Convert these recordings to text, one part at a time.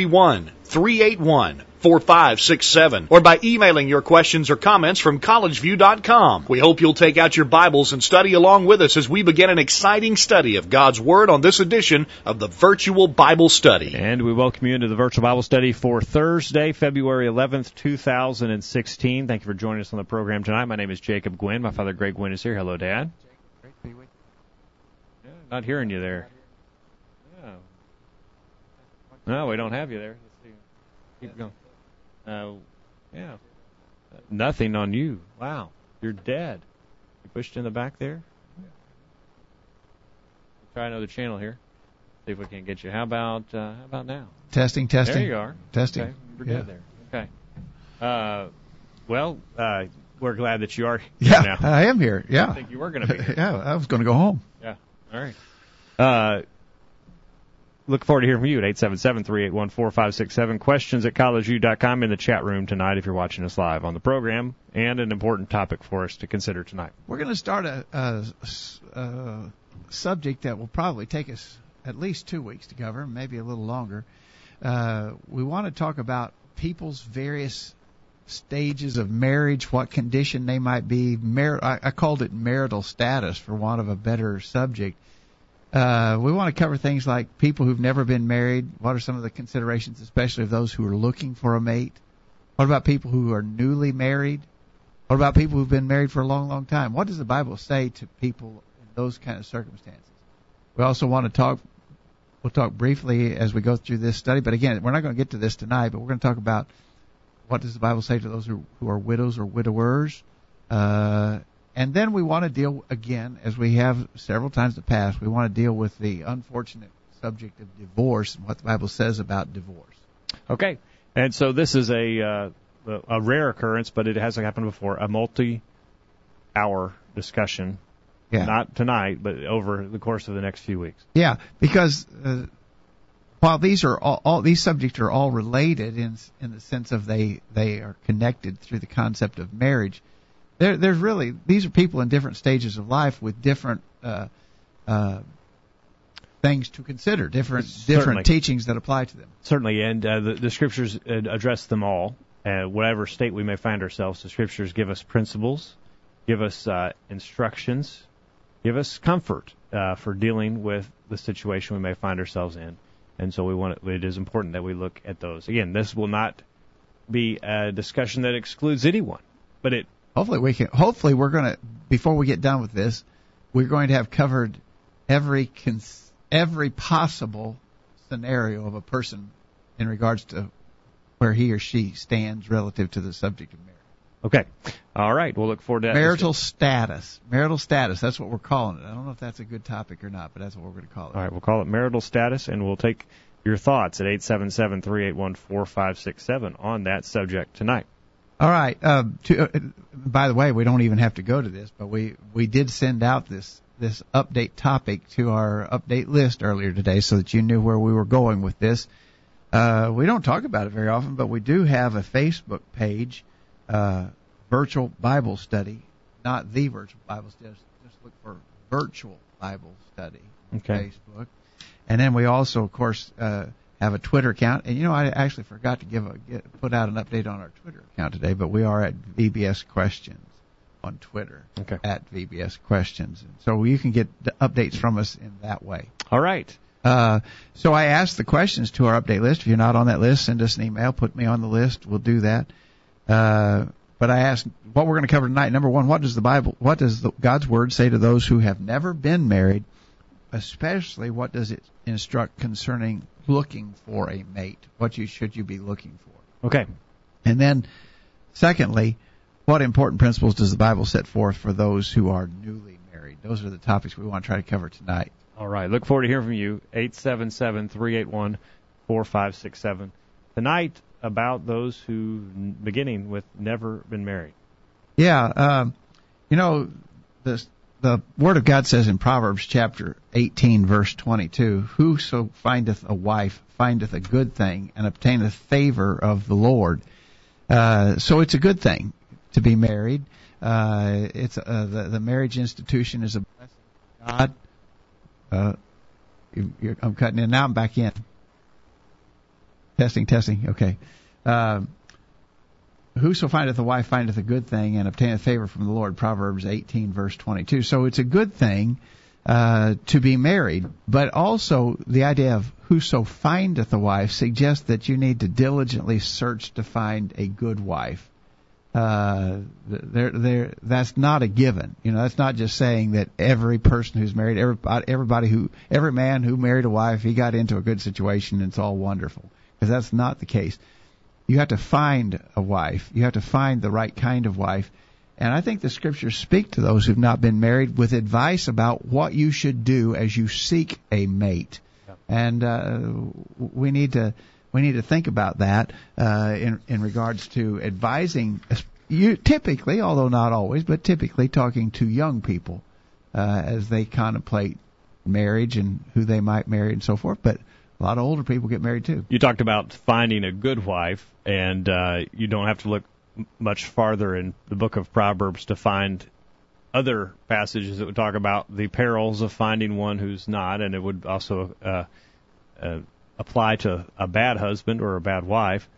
331 381 4567 or by emailing your questions or comments from collegeview.com. We hope you'll take out your Bibles and study along with us as we begin an exciting study of God's Word on this edition of the Virtual Bible Study. And we welcome you into the Virtual Bible Study for Thursday, February 11th, 2016. Thank you for joining us on the program tonight. My name is Jacob Gwynn. My father, Greg Gwynn, is here. Hello, Dad. Yeah, not hearing you there. No, we don't have you there. Keep going. Uh, yeah. Nothing on you. Wow. You're dead. You pushed in the back there? Try another channel here. See if we can get you. How about uh, how about now? Testing, testing. There you are. Testing. Okay. We're yeah. good there. Okay. Uh, well, uh, we're glad that you are here yeah, now. I am here. Yeah. I think you were going to be here. yeah, I was going to go home. Yeah. All right. Uh, look forward to hearing from you at 877-381-4567. Questions at collegeview.com in the chat room tonight if you're watching us live on the program, and an important topic for us to consider tonight. We're going to start a, a, a subject that will probably take us at least two weeks to cover, maybe a little longer. Uh, we want to talk about people's various stages of marriage, what condition they might be. Mar- I, I called it marital status for want of a better subject. Uh, we want to cover things like people who've never been married. What are some of the considerations, especially of those who are looking for a mate? What about people who are newly married? What about people who've been married for a long, long time? What does the Bible say to people in those kind of circumstances? We also want to talk. We'll talk briefly as we go through this study, but again, we're not going to get to this tonight. But we're going to talk about what does the Bible say to those who, who are widows or widowers, uh, and then we want to deal again, as we have several times in the past, we want to deal with the unfortunate subject of divorce and what the Bible says about divorce. Okay, and so this is a uh, a rare occurrence, but it hasn't happened before. A multi-hour discussion, yeah. not tonight, but over the course of the next few weeks. Yeah, because uh, while these are all, all these subjects are all related in in the sense of they they are connected through the concept of marriage there, there's really these are people in different stages of life with different uh, uh, things to consider, different Certainly. different teachings that apply to them. Certainly, and uh, the, the scriptures address them all. Uh, whatever state we may find ourselves, the scriptures give us principles, give us uh, instructions, give us comfort uh, for dealing with the situation we may find ourselves in. And so we want it is important that we look at those. Again, this will not be a discussion that excludes anyone, but it hopefully we can. Hopefully we're going to before we get done with this, we're going to have covered every cons, every possible scenario of a person in regards to where he or she stands relative to the subject of marriage. Okay. All right. We'll look forward to that. Marital status. Marital status. That's what we're calling it. I don't know if that's a good topic or not, but that's what we're going to call it. All right. We'll call it marital status, and we'll take your thoughts at eight seven seven three eight one four five six seven on that subject tonight. All right. Uh, to, uh, by the way, we don't even have to go to this, but we we did send out this this update topic to our update list earlier today, so that you knew where we were going with this. Uh, we don't talk about it very often, but we do have a Facebook page, uh, Virtual Bible Study, not the Virtual Bible Study. Just look for Virtual Bible Study okay. Facebook, and then we also, of course. Have a Twitter account. And you know, I actually forgot to give a get, put out an update on our Twitter account today, but we are at VBS Questions on Twitter okay. at VBS Questions. So you can get updates from us in that way. All right. Uh, so I asked the questions to our update list. If you're not on that list, send us an email. Put me on the list. We'll do that. Uh, but I asked what we're going to cover tonight. Number one, what does the Bible, what does the, God's Word say to those who have never been married? Especially, what does it instruct concerning looking for a mate? What you should you be looking for? Okay. And then, secondly, what important principles does the Bible set forth for those who are newly married? Those are the topics we want to try to cover tonight. All right. Look forward to hearing from you. Eight seven seven three eight one four five six seven. tonight about those who, beginning with never been married. Yeah, um, you know, the the Word of God says in Proverbs chapter 18, verse 22, Whoso findeth a wife findeth a good thing and obtaineth favor of the Lord. Uh, so it's a good thing to be married. Uh, it's uh, the the marriage institution is a blessing of God. Uh, you, I'm cutting in now. I'm back in. Testing, testing. Okay. Uh, Whoso findeth a wife findeth a good thing and obtaineth favor from the Lord. Proverbs 18 verse 22. So it's a good thing uh, to be married, but also the idea of whoso findeth a wife suggests that you need to diligently search to find a good wife. Uh, there, there, that's not a given. You know, that's not just saying that every person who's married, everybody, everybody who, every man who married a wife, he got into a good situation and it's all wonderful. Because that's not the case you have to find a wife. You have to find the right kind of wife. And I think the scriptures speak to those who've not been married with advice about what you should do as you seek a mate. Yep. And uh, we need to we need to think about that uh, in in regards to advising you typically, although not always, but typically talking to young people uh, as they contemplate marriage and who they might marry and so forth. But a lot of older people get married too. You talked about finding a good wife, and uh, you don't have to look much farther in the book of Proverbs to find other passages that would talk about the perils of finding one who's not, and it would also uh, uh, apply to a bad husband or a bad wife.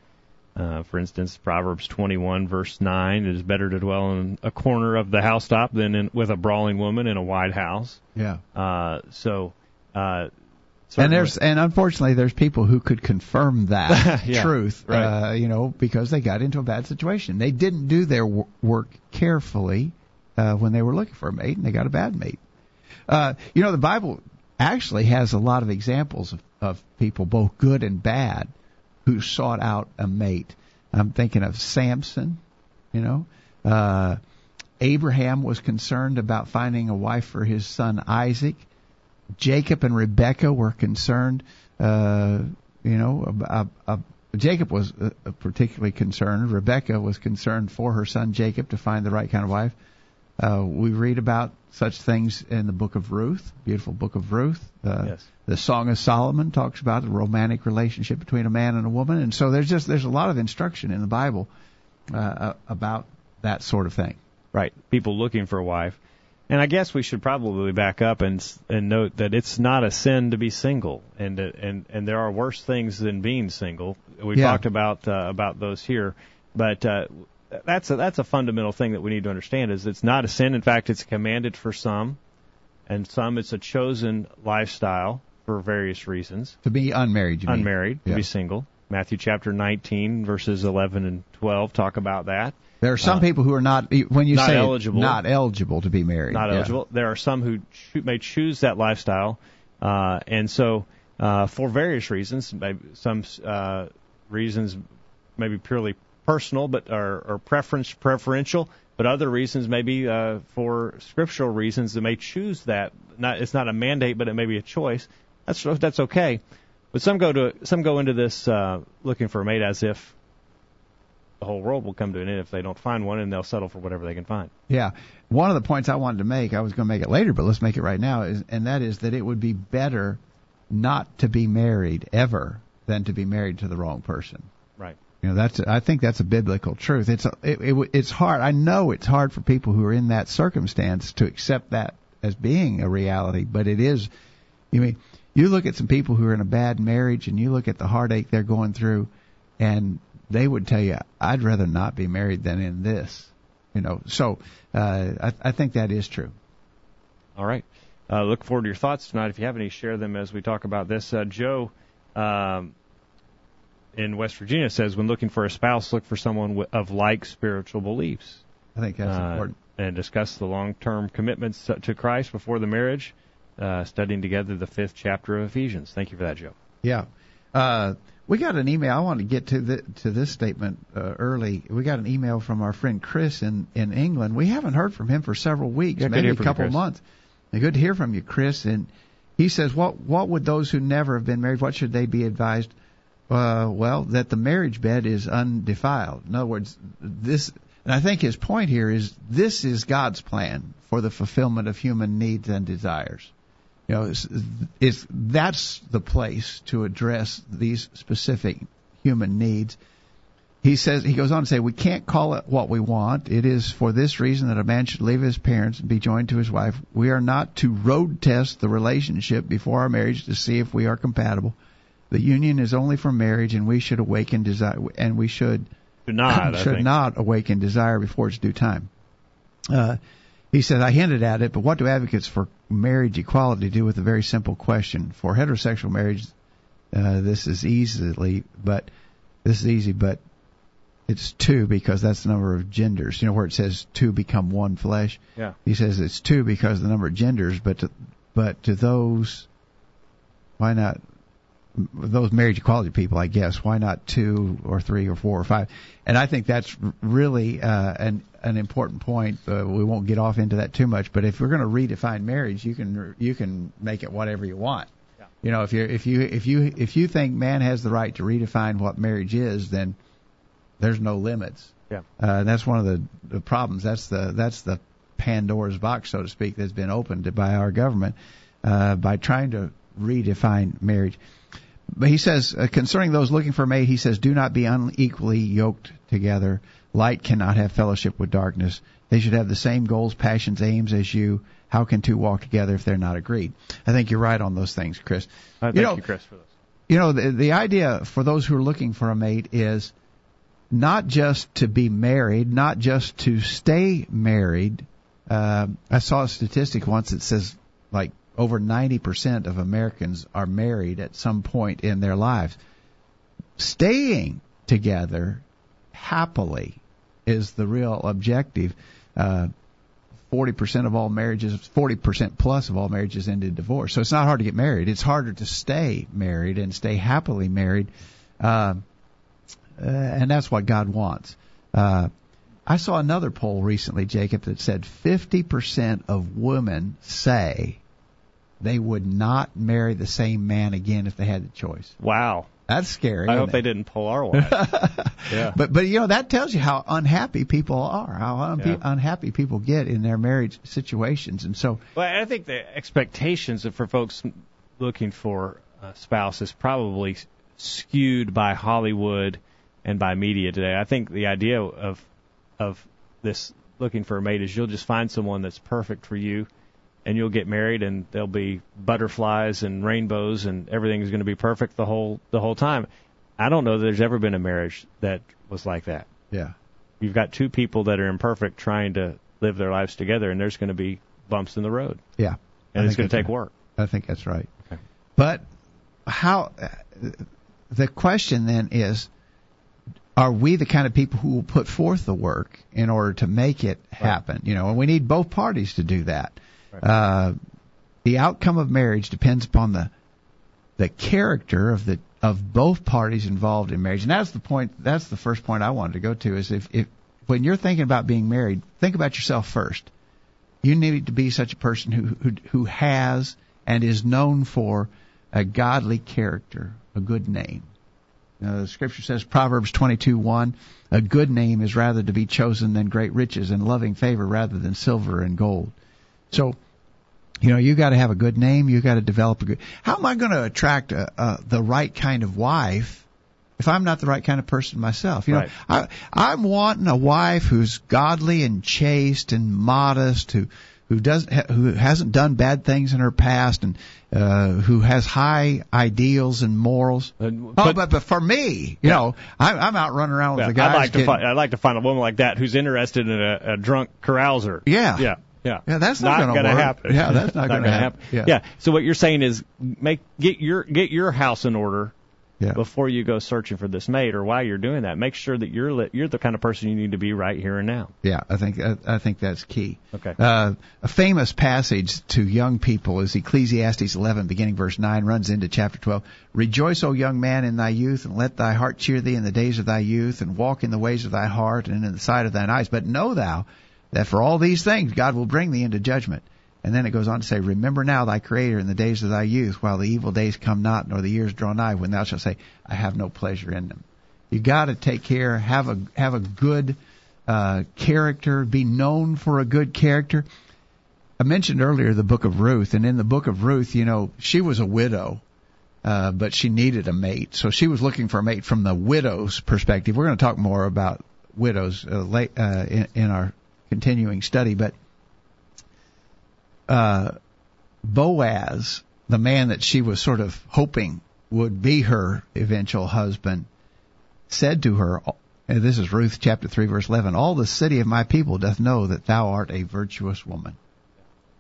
Uh, for instance, Proverbs 21 verse 9, it is better to dwell in a corner of the housetop than in, with a brawling woman in a wide house. Yeah. Uh, so, uh, Certainly. And there's and unfortunately there's people who could confirm that yeah, truth, right. uh, you know, because they got into a bad situation. They didn't do their w- work carefully uh, when they were looking for a mate, and they got a bad mate. Uh, you know, the Bible actually has a lot of examples of, of people, both good and bad, who sought out a mate. I'm thinking of Samson, you know. Uh, Abraham was concerned about finding a wife for his son Isaac. Jacob and Rebecca were concerned. Uh, you know, uh, uh, Jacob was uh, particularly concerned. Rebecca was concerned for her son Jacob to find the right kind of wife. Uh, we read about such things in the book of Ruth, beautiful book of Ruth. Uh, yes. The Song of Solomon talks about the romantic relationship between a man and a woman, and so there's just there's a lot of instruction in the Bible about that sort of thing. Right. People looking for a wife. And I guess we should probably back up and and note that it's not a sin to be single, and and and there are worse things than being single. We yeah. talked about uh, about those here, but uh, that's a that's a fundamental thing that we need to understand is it's not a sin. In fact, it's commanded for some, and some it's a chosen lifestyle for various reasons. To be unmarried, unmarried, yeah. to be single. Matthew chapter 19 verses 11 and 12 talk about that. There are some uh, people who are not when you not say eligible, not eligible to be married. Not yeah. eligible. There are some who cho- may choose that lifestyle, uh, and so uh, for various reasons, maybe some uh, reasons maybe purely personal, but are, are preference preferential. But other reasons maybe uh, for scriptural reasons they may choose that. Not it's not a mandate, but it may be a choice. That's that's okay. But some go to some go into this uh, looking for a mate as if the whole world will come to an end if they don't find one, and they'll settle for whatever they can find. Yeah, one of the points I wanted to make, I was going to make it later, but let's make it right now, is, and that is that it would be better not to be married ever than to be married to the wrong person. Right. You know, that's I think that's a biblical truth. It's a, it, it, it's hard. I know it's hard for people who are in that circumstance to accept that as being a reality, but it is. You mean you look at some people who are in a bad marriage, and you look at the heartache they're going through, and they would tell you, I'd rather not be married than in this. You know, so uh, I, I think that is true. All right. Uh, look forward to your thoughts tonight. If you have any, share them as we talk about this. Uh, Joe um, in West Virginia says, when looking for a spouse, look for someone of like spiritual beliefs. I think that's uh, important. And discuss the long-term commitments to Christ before the marriage. Uh, studying together the fifth chapter of Ephesians. Thank you for that, Joe. Yeah. We got an email. I want to get to the, to this statement uh, early. We got an email from our friend Chris in in England. We haven't heard from him for several weeks, yeah, maybe a couple you, months. Good to hear from you, Chris. And he says, "What what would those who never have been married? What should they be advised? uh, well, that the marriage bed is undefiled. In other words, this, and I think his point here is this is God's plan for the fulfillment of human needs and desires. You know, it's, it's that's the place to address these specific human needs. He says he goes on to say we can't call it what we want. It is for this reason that a man should leave his parents and be joined to his wife. We are not to road test the relationship before our marriage to see if we are compatible. The union is only for marriage, and we should awaken desire, and we should Do not. Should not awaken desire before its due time. Uh, he said, I hinted at it, but what do advocates for marriage equality do with a very simple question? For heterosexual marriage, uh, this is easily, but this is easy, but it's two because that's the number of genders. You know where it says two become one flesh. Yeah. He says it's two because of the number of genders, but to, but to those, why not? Those marriage equality people, I guess. Why not two or three or four or five? And I think that's really uh, an an important point. Uh, we won't get off into that too much, but if we're going to redefine marriage, you can you can make it whatever you want. Yeah. You know, if you if you if you if you think man has the right to redefine what marriage is, then there's no limits. Yeah. Uh, that's one of the, the problems. That's the that's the Pandora's box, so to speak, that's been opened by our government uh, by trying to redefine marriage. But he says uh, concerning those looking for a mate, he says, do not be unequally yoked together. Light cannot have fellowship with darkness. They should have the same goals, passions, aims as you. How can two walk together if they're not agreed? I think you're right on those things, Chris. Uh, thank you you, know, Chris, for those. you know the the idea for those who are looking for a mate is not just to be married, not just to stay married. Uh, I saw a statistic once that says like over 90% of Americans are married at some point in their lives. Staying together happily is the real objective. Uh, 40% of all marriages, 40% plus of all marriages end in divorce. So it's not hard to get married. It's harder to stay married and stay happily married. Uh, uh, and that's what God wants. Uh, I saw another poll recently, Jacob, that said 50% of women say they would not marry the same man again if they had the choice. Wow. That's scary. I hope it? they didn't pull our wives. yeah. But but you know that tells you how unhappy people are, how unpe- Yeah. unhappy people get in their marriage situations, and so Well, I think the expectations for folks looking for a spouse is probably skewed by Hollywood and by media today. I think the idea of of this looking for a mate is you'll just find someone that's perfect for you and you'll get married and there'll be butterflies and rainbows and everything's going to be perfect the whole the whole time. I don't know that there's ever been a marriage that was like that. yeah, You've got two people that are imperfect trying to live their lives together and there's going to be bumps in the road yeah. and I it's going to take work. I think that's right. Okay. But how? The question then is, are we the kind of people who will put forth the work in order to make it happen? You know, and we need both parties to do that. Uh, the outcome of marriage depends upon the the character of the of both parties involved in marriage, and that's the point. That's the first point I wanted to go to. Is if, if when you're thinking about being married, think about yourself first. You need to be such a person who who, who has and is known for a godly character, a good name. The scripture says, Proverbs 22:1, a good name is rather to be chosen than great riches, and loving favor rather than silver and gold. So, you know, you got to have a good name. You got to develop a good. How am I going to attract a, a, the right kind of wife if I'm not the right kind of person myself? You know, Right. I, I'm wanting a wife who's godly and chaste and modest, who who doesn't who hasn't done bad things in her past, and uh, who has high ideals and morals. Uh, oh, but- but but for me, you know, I'm, I'm out running around with Yeah, the guys. I'd like to find I'd like to find a woman like that who's interested in a, a drunk carouser. Yeah. Yeah. Yeah. Yeah, that's not gonna gonna happen. Yeah, that's not gonna happen. Yeah. So what you're saying is make get your get your house in order yeah. before you go searching for this mate or while you're doing that. Make sure that you're li- you're the kind of person you need to be right here and now. Yeah, I think I, I think that's key. Okay. Uh, a famous passage to young people is Ecclesiastes 11, beginning verse 9, runs into chapter 12. Rejoice, O young man, in thy youth, and let thy heart cheer thee in the days of thy youth, and walk in the ways of thy heart, and in the sight of thine eyes. But know thou that for all these things God will bring thee into judgment. And then it goes on to say, Remember now thy Creator in the days of thy youth, while the evil days come not, nor the years draw nigh, when thou shalt say, I have no pleasure in them. You got to take care, have a have a good uh, character, be known for a good character. I mentioned earlier the book of Ruth, and in the book of Ruth, you know, she was a widow, uh, but she needed a mate, so she was looking for a mate from the widow's perspective. We're going to talk more about widows uh, late, uh, in, in our continuing study, but uh, Boaz, the man that she was sort of hoping would be her eventual husband, said to her, and this is Ruth chapter 3 verse 11, all the city of my people doth know that thou art a virtuous woman.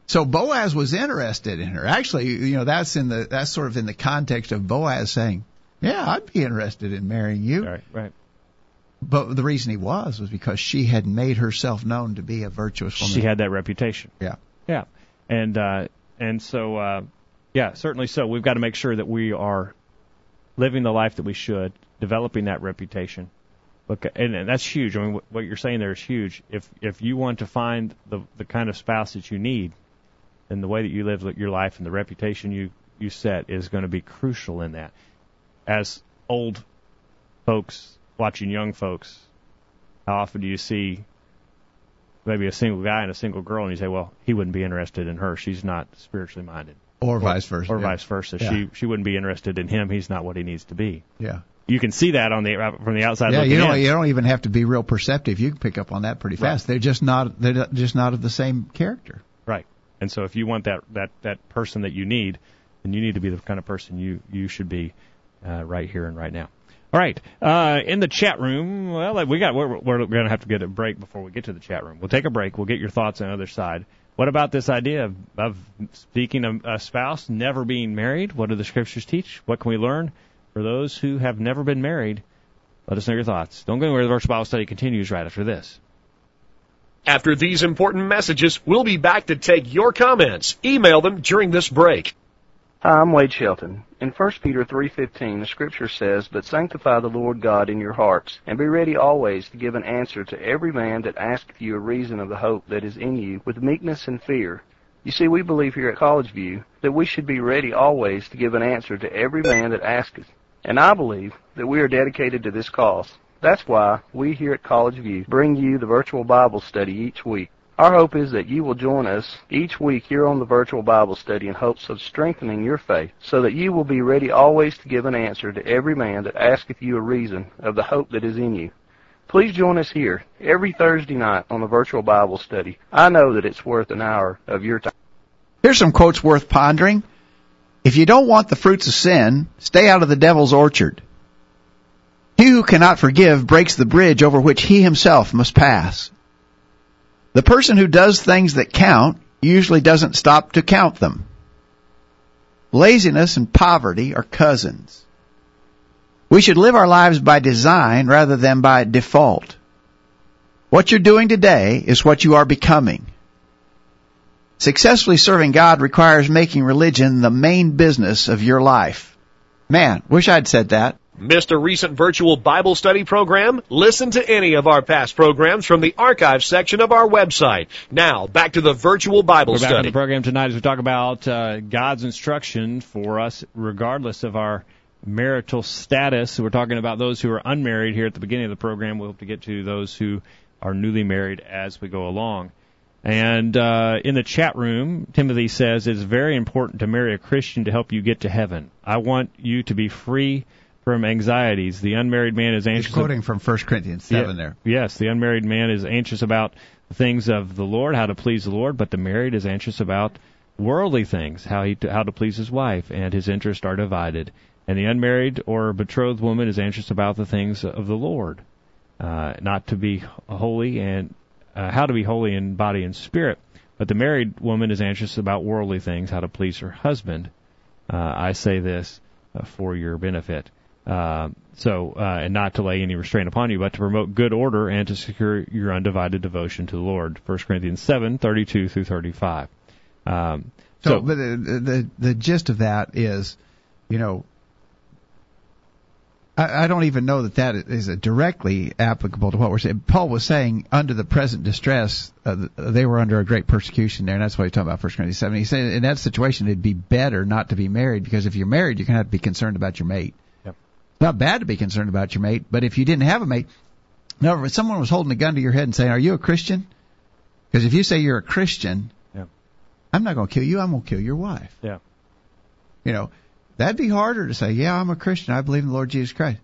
So Boaz was interested in her. Actually, you know, that's in the, that's sort of in the context of Boaz saying, yeah, I'd be interested in marrying you. Right, right. But the reason he was was because she had made herself known to be a virtuous woman. She had that reputation. Yeah. Yeah. And uh and so uh yeah, certainly so. We've got to make sure that we are living the life that we should, developing that reputation. Look, and, and that's huge. I mean, what you're saying there is huge. If if you want to find the the kind of spouse that you need, then the way that you live your life and the reputation you you set is going to be crucial in that. As old folks watching young folks, how often do you see maybe a single guy and a single girl, and you say, well, he wouldn't be interested in her. She's not spiritually minded. Or, or vice versa. Or yeah. vice versa. Yeah. She she wouldn't be interested in him. He's not what he needs to be. Yeah. You can see that on the from the outside. Yeah, you don't in. you don't even have to be real perceptive. You can pick up on that pretty fast. They're just not they're just not of the same character. Right. And so if you want that that that person that you need, then you need to be the kind of person you you should be uh, right here and right now. All right. Uh, in the chat room, well, we got we're, we're going to have to get a break before we get to the chat room. We'll take a break. We'll get your thoughts on the other side. What about this idea of, of speaking of a spouse never being married? What do the scriptures teach? What can we learn for those who have never been married? Let us know your thoughts. Don't go anywhere. The virtual Bible study continues right after this. After these important messages, we'll be back to take your comments. Email them during this break. Hi, I'm Wade Shelton. In 1 Peter 3:15, the scripture says, "But sanctify the Lord God in your hearts, and be ready always to give an answer to every man that asketh you a reason of the hope that is in you, with meekness and fear." You see, we believe here at College View that we should be ready always to give an answer to every man that asketh. And I believe that we are dedicated to this cause. That's why we here at College View bring you the virtual Bible study each week. Our hope is that you will join us each week here on the virtual Bible study in hopes of strengthening your faith, so that you will be ready always to give an answer to every man that asketh you a reason of the hope that is in you. Please join us here every Thursday night on the virtual Bible study. I know that it's worth an hour of your time. Here's some quotes worth pondering. If you don't want the fruits of sin, stay out of the devil's orchard. He who cannot forgive breaks the bridge over which he himself must pass. The person who does things that count usually doesn't stop to count them. Laziness and poverty are cousins. We should live our lives by design rather than by default. What you're doing today is what you are becoming. Successfully serving God requires making religion the main business of your life. Man, wish I'd said that. Missed a recent virtual Bible study program? Listen to any of our past programs from the archive section of our website. Now, back to the virtual Bible We're back on study. the program tonight as we talk about uh, God's instruction for us, regardless of our marital status. We're talking about those who are unmarried here at the beginning of the program. We hope to get to those who are newly married as we go along. And uh, in the chat room, Timothy says it's very important to marry a Christian to help you get to heaven. I want you to be free from anxieties. The unmarried man is He's anxious. quoting from 1 Corinthians 7 Yeah. there. Yes, the unmarried man is anxious about things of the Lord, how to please the Lord, but the married is anxious about worldly things, how he how to please his wife, and his interests are divided. And the unmarried or betrothed woman is anxious about the things of the Lord, uh, not to be holy and uh, how to be holy in body and spirit. But the married woman is anxious about worldly things, how to please her husband. Uh, I say this uh, for your benefit. Uh, so, uh, and not to lay any restraint upon you, but to promote good order and to secure your undivided devotion to the Lord. 1 Corinthians 7, 32 through 35. Um, So, so, but the, the the gist of that is, you know, I, I don't even know that that is directly applicable to what we're saying. Paul was saying under the present distress, uh, they were under a great persecution there, and that's why he's talking about 1 Corinthians 7. He said in that situation it'd be better not to be married because if you're married, you're going to have to be concerned about your mate. Not bad to be concerned about your mate, but if you didn't have a mate, no, if someone was holding a gun to your head and saying, "Are you a Christian?" Because if you say you're a Christian, Yep. I'm not going to kill you. I'm going to kill your wife. Yeah. You know, that'd be harder to say, yeah, I'm a Christian. I believe in the Lord Jesus Christ.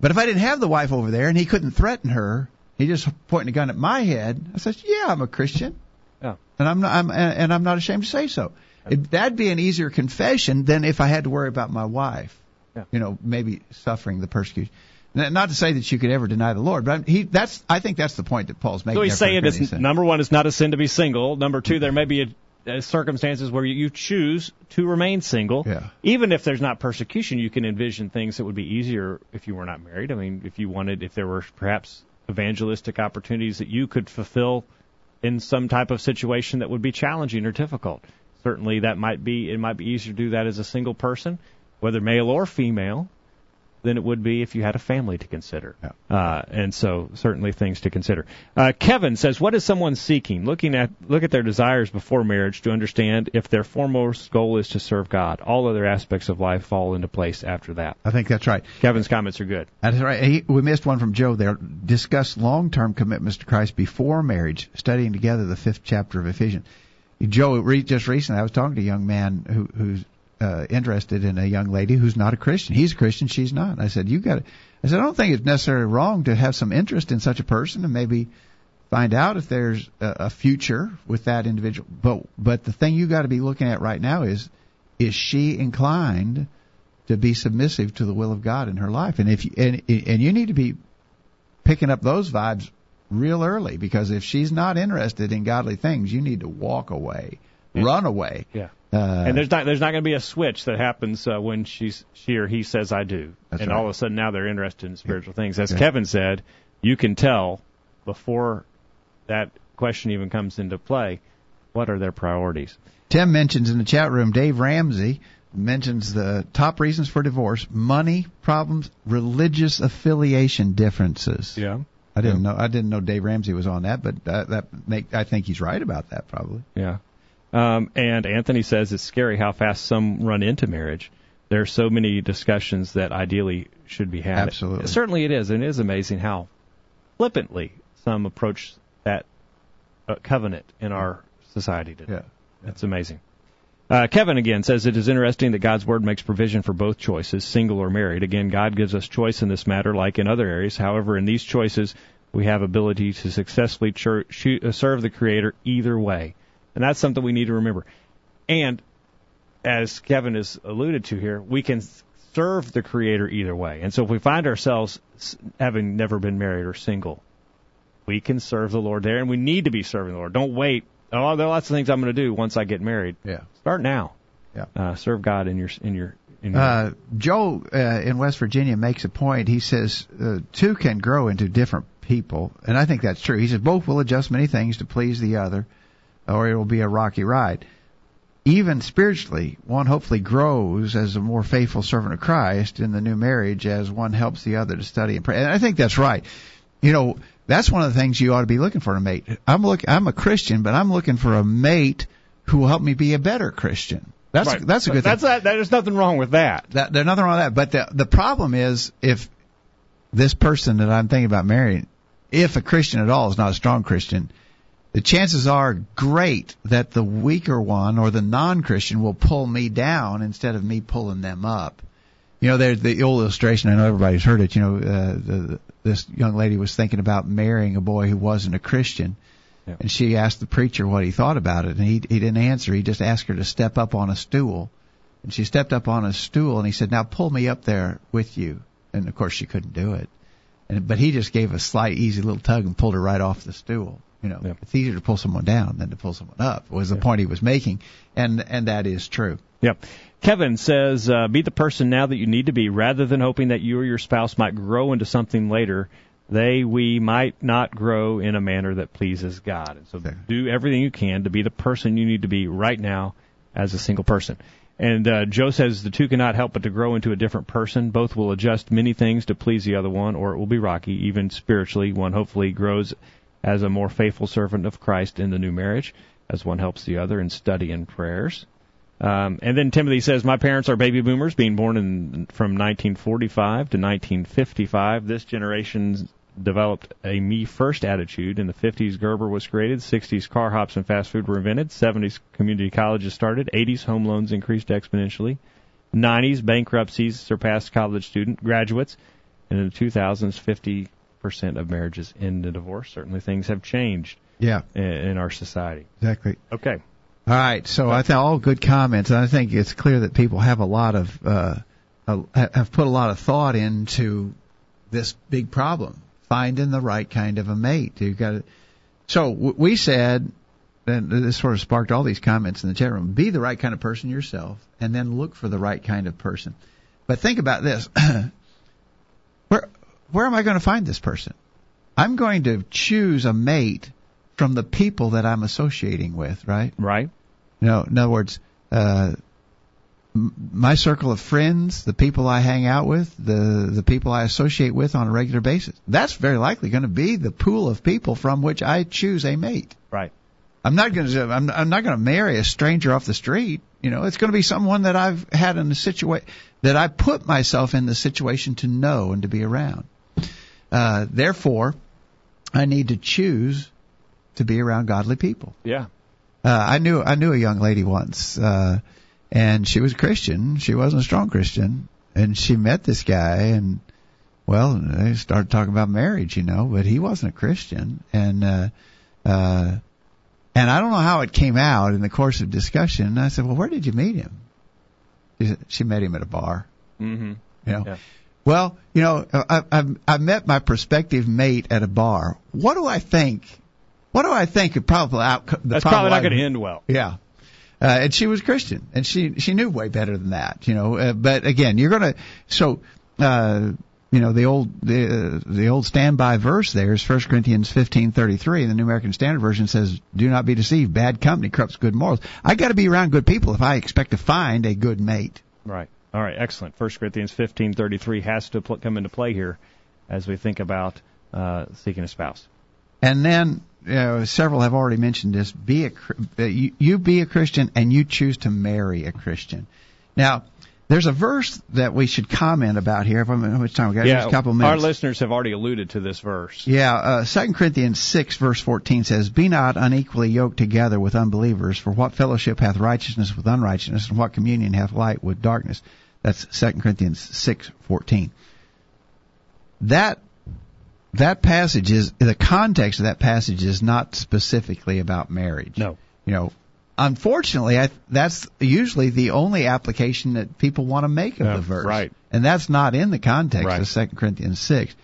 But if I didn't have the wife over there and he couldn't threaten her, he just pointing a gun at my head, I said, yeah, I'm a Christian. Yeah. And I'm not, I'm, and I'm not ashamed to say so. It, that'd be an easier confession than if I had to worry about my wife. Yeah. You know, maybe suffering the persecution. Not to say that you could ever deny the Lord, but he, that's, I think that's the point that Paul's making. So he's saying it's number one, it's not a sin to be single. Number two, there may be a, a circumstances where you choose to remain single. Yeah. Even if there's not persecution, you can envision things that would be easier if you were not married. I mean, if you wanted, if there were perhaps evangelistic opportunities that you could fulfill in some type of situation that would be challenging or difficult. Certainly, that might be it might be easier to do that as a single person, whether male or female, than it would be if you had a family to consider. Yeah. Uh, and so certainly things to consider. Uh, Kevin says, "What is someone seeking? Looking at look at their desires before marriage to understand if their foremost goal is to serve God. All other aspects of life fall into place after that." I think that's right. Kevin's comments are good. That's right. He, we missed one from Joe there. Discuss long-term commitments to Christ before marriage, studying together the fifth chapter of Ephesians. Joe, just recently, I was talking to a young man who, who's uh, interested in a young lady who's not a Christian. He's a Christian, she's not. I said, you got. I said, I don't think it's necessarily wrong to have some interest in such a person and maybe find out if there's a, a future with that individual. But but the thing you got to be looking at right now is is she inclined to be submissive to the will of God in her life? And if you, and and you need to be picking up those vibes real early because if she's not interested in godly things, you need to walk away, Yeah. run away. Yeah. Uh, and there's not there's not going to be a switch that happens uh, when she's she or he says I do, and right. all of a sudden now they're interested in spiritual things. As Yeah. Kevin said, you can tell before that question even comes into play what are their priorities. Tim mentions in the chat room, Dave Ramsey mentions the top reasons for divorce: money problems, religious affiliation differences. Yeah. I didn't know. I didn't know Dave Ramsey was on that, but that, that make I think he's right about that probably. Yeah. Um, and Anthony says it's scary how fast some run into marriage. There are so many discussions that ideally should be had. Absolutely. Certainly it is, and it is amazing how flippantly some approach that uh, covenant in our society today. Yeah. That's amazing. Uh, Kevin again says it is interesting that God's word makes provision for both choices, single or married. Again, God gives us choice in this matter, like in other areas. However, in these choices, we have ability to successfully uh, serve the Creator either way, and that's something we need to remember. And as Kevin has alluded to here, we can serve the Creator either way. And so if we find ourselves s- having never been married or single, we can serve the Lord there, and we need to be serving the Lord. Don't wait. Oh, there are lots of things I'm going to do once I get married. Yeah. Start now. Yeah. Uh, serve God in your in your in your. Uh, Joe uh, in West Virginia makes a point. He says uh, two can grow into different people, and I think that's true. He says both will adjust many things to please the other, or it will be a rocky ride. Even spiritually, one hopefully grows as a more faithful servant of Christ in the new marriage as one helps the other to study and pray. And I think that's right. You know, that's one of the things you ought to be looking for in a mate. I'm look, I'm a Christian, but I'm looking for a mate who will help me be a better Christian. That's Right. that's a good thing That's that. There's nothing wrong with that. that there's nothing wrong with that. But the the problem is if this person that I'm thinking about marrying, if a Christian at all is not a strong Christian, the chances are great that the weaker one or the non-Christian will pull me down instead of me pulling them up. You know, there's the old illustration. I know everybody's heard it. You know, uh, the, this young lady was thinking about marrying a boy who wasn't a Christian, Yeah. and she asked the preacher what he thought about it, and he he didn't answer. He just asked her to step up on a stool, and she stepped up on a stool, and he said, "Now pull me up there with you." And of course, she couldn't do it. And but he just gave a slight, easy little tug and pulled her right off the stool. You know, Yeah. it's easier to pull someone down than to pull someone up. Was the Yeah. point he was making, and and that is true. Yep. Kevin says, uh, be the person now that you need to be, rather than hoping that you or your spouse might grow into something later. They, we might not grow in a manner that pleases God. And so do everything you can to be the person you need to be right now as a single person. And uh, Joe says the two cannot help but to grow into a different person. Both will adjust many things to please the other one, or it will be rocky. Even spiritually, one hopefully grows as a more faithful servant of Christ in the new marriage, as one helps the other in study and prayers. Um, and then Timothy says, "My parents are baby boomers, being born in from 1945 to 1955. This generation developed a me first attitude. In the 50s, Gerber was created. 60s, car hops and fast food were invented. 70s, community colleges started. 80s, home loans increased exponentially. 90s, bankruptcies surpassed college student graduates. And in the 2000s, 50% of marriages end in divorce. Certainly, things have changed Yeah, in, in our society. exactly. Okay. All right, so I think all good comments, and I think it's clear that people have a lot of uh, uh, have put a lot of thought into this big problem, finding the right kind of a mate. You've got to. So w- we said, and this sort of sparked all these comments in the chat room: be the right kind of person yourself, and then look for the right kind of person. But think about this: where where am I going to find this person? I'm going to choose a mate from the people that I'm associating with, right? Right. You know, in other words, uh, my circle of friends, the people I hang out with, the the people I associate with on a regular basis, that's very likely going to be the pool of people from which I choose a mate. Right. I'm not going to I'm, I'm not going to marry a stranger off the street. You know, it's going to be someone that I've had in the situation that I put myself in the situation to know and to be around. Uh, therefore, I need to choose to be around godly people. Yeah. Uh, I knew I knew a young lady once, uh, and she was a Christian. She wasn't a strong Christian, and she met this guy, and well, they started talking about marriage, you know, but he wasn't a Christian, and uh, uh, and I don't know how it came out in the course of discussion. And I said, well, where did you meet him? She said, she met him at a bar. Mm-hmm. You know, Yeah. Well, you know, I, I I met my prospective mate at a bar. What do I think? What do I think? It probably out. The That's probably not going to end well. yeah. Uh, and she was Christian, and she she knew way better than that, you know. Uh, but again, you're gonna so uh, you know the old the uh, the old standby verse there is 1 Corinthians 15:33. The New American Standard Version says, "Do not be deceived. Bad company corrupts good morals." I got to be around good people if I expect to find a good mate. Right. All right. Excellent. First Corinthians fifteen thirty three has to pl- come into play here as we think about uh, seeking a spouse. And then you know, several have already mentioned this. Be a uh, you, you be a Christian and you choose to marry a Christian. Now, there's a verse that we should comment about here. If I'm, how much time we got? yeah. Just a couple minutes. Our listeners have already alluded to this verse. Yeah, uh, 2 Corinthians 6 verse 14 says, Be not unequally yoked together with unbelievers, for what fellowship hath righteousness with unrighteousness, and what communion hath light with darkness? That's 2 Corinthians 6:14. That that passage is the context of that passage is not specifically about marriage. No. You know, unfortunately, I, that's usually the only application that people want to make of Yeah, the verse. right. And that's not in the context Right. of 2 Corinthians 6.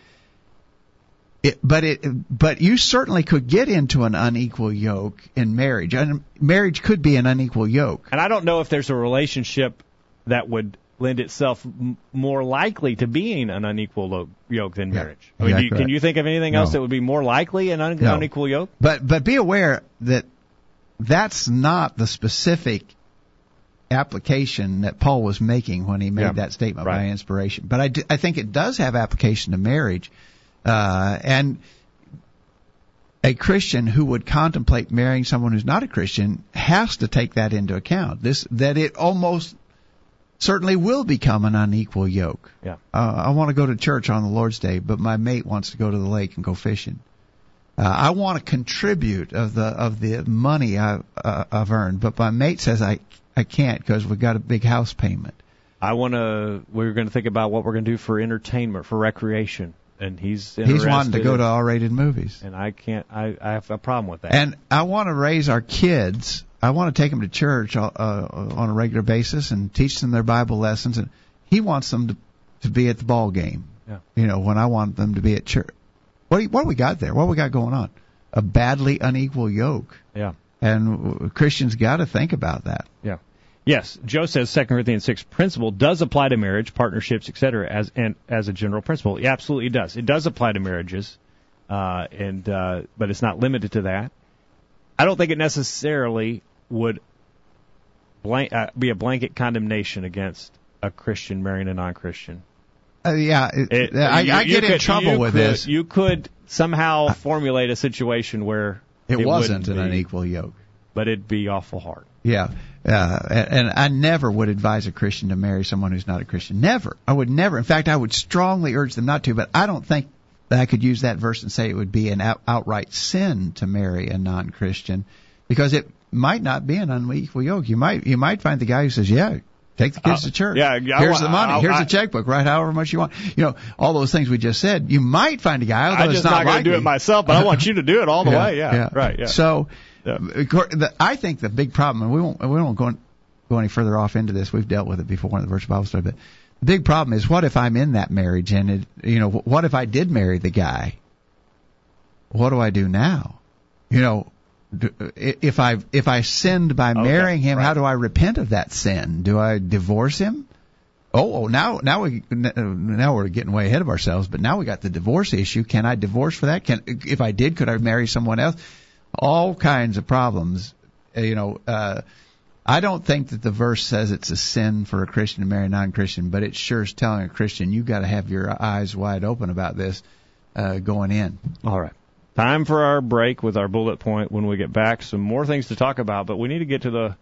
It, but it, but you certainly could get into an unequal yoke in marriage. And marriage could be an unequal yoke. And I don't know if there's a relationship that would lend itself m- more likely to being an unequal lo- yoke than Yeah, marriage. I mean, do you, exactly can right. you think of anything No. else that would be more likely an un- No. unequal yoke? But but be aware that that's not the specific application that Paul was making when he made Yeah, that statement right. by inspiration. But I, do- I think it does have application to marriage, uh, and a Christian who would contemplate marrying someone who's not a Christian has to take that into account. This that it almost certainly will become an unequal yoke. Yeah. Uh, I want to go to church on the Lord's Day, but my mate wants to go to the lake and go fishing. Uh, I want to contribute of the of the money I, uh, I've earned, but my mate says I I can't because we've got a big house payment. I want to. We're going to think about what we're going to do for entertainment, for recreation, and he's He's wanting to go to R-rated movies, and I can't. I, I have a problem with that. and I want to raise our kids. I want to take them to church uh, uh, on a regular basis and teach them their Bible lessons. And he wants them to to be at the ball game. Yeah. You know, when I want them to be at church. What do you- what do we got there? What do we got going on? A badly unequal yoke. yeah. And Christians got to think about that. Yeah. Yes, Joe says 2 Corinthians 6 principle does apply to marriage, partnerships, etc. as and as a general principle. It absolutely does. It does apply to marriages. Uh, and uh, but it's not limited to that. I don't think it necessarily would blank, uh, be a blanket condemnation against a Christian marrying a non-Christian. Uh, yeah, it, it, I, you, I get could, in trouble with could, this. You could somehow formulate a situation where it, it wasn't an be, unequal yoke, but it'd be awful hard. Yeah, uh, and I never would advise a Christian to marry someone who's not a Christian. Never. I would never. In fact, I would strongly urge them not to. But I don't think that I could use that verse and say it would be an out, outright sin to marry a non-Christian, because it might not be an unequal yoke. You might you might find the guy who says, "Yeah, Take the kids uh, to church. Yeah, I, here's the money. I, here's I, the checkbook. Write however much you want. You know, all those things we just said. You might find a guy. I'm just not, not going to do it myself, but I want you to do it all the yeah, way. Yeah, yeah, right. Yeah. So, yeah. the, I think the big problem, and we won't we won't go, go any further off into this. We've dealt with it before in the virtual Bible study, but the big problem is what if I'm in that marriage and it, you know, what if I did marry the guy? What do I do now? You know, if I if I sinned by okay, marrying him, right. how do I repent of that sin? Do I divorce him? Oh, oh, now now we now we're getting way ahead of ourselves. But now we got the divorce issue. Can I divorce for that? Can if I did, could I marry someone else? All kinds of problems. You know, uh, I don't think that the verse says it's a sin for a Christian to marry a non-Christian, but it sure is telling a Christian you got to have your eyes wide open about this uh, going in. All right. Time for our break with our bullet point. When we get back, some more things to talk about, but we need to get to the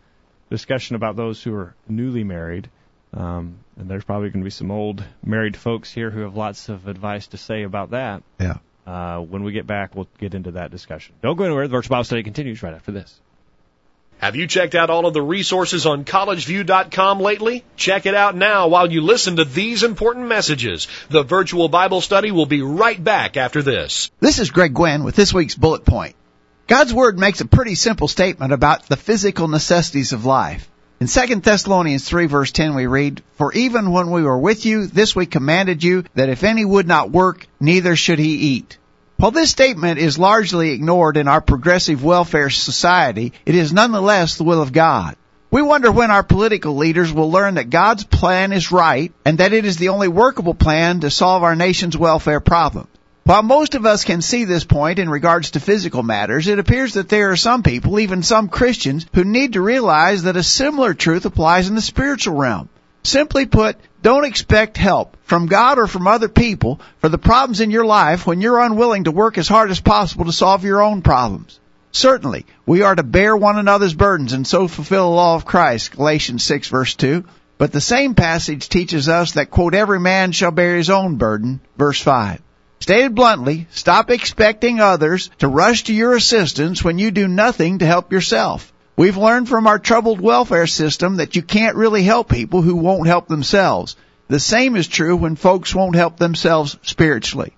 discussion about those who are newly married. Um, and there's probably going to be some old married folks here who have lots of advice to say about that. Yeah. Uh, when we get back, we'll get into that discussion. Don't go anywhere. The virtual Bible study continues right after this. Have you checked out all of the resources on collegeview.com lately? Check it out now while you listen to these important messages. The virtual Bible study will be right back after this. This is Greg Gwynn with this week's bullet point. God's Word makes a pretty simple statement about the physical necessities of life. In 2 Thessalonians 3 verse 10 we read, For even when we were with you, this we commanded you, that if any would not work, neither should he eat. While this statement is largely ignored in our progressive welfare society, it is nonetheless the will of God. We wonder when our political leaders will learn that God's plan is right and that it is the only workable plan to solve our nation's welfare problems. While most of us can see this point in regards to physical matters, it appears that there are some people, even some Christians, who need to realize that a similar truth applies in the spiritual realm. Simply put, don't expect help from God or from other people for the problems in your life when you're unwilling to work as hard as possible to solve your own problems. Certainly, we are to bear one another's burdens and so fulfill the law of Christ, Galatians 6 verse 2. But the same passage teaches us that, quote, every man shall bear his own burden, verse 5. Stated bluntly, stop expecting others to rush to your assistance when you do nothing to help yourself. We've learned from our troubled welfare system that you can't really help people who won't help themselves. The same is true when folks won't help themselves spiritually.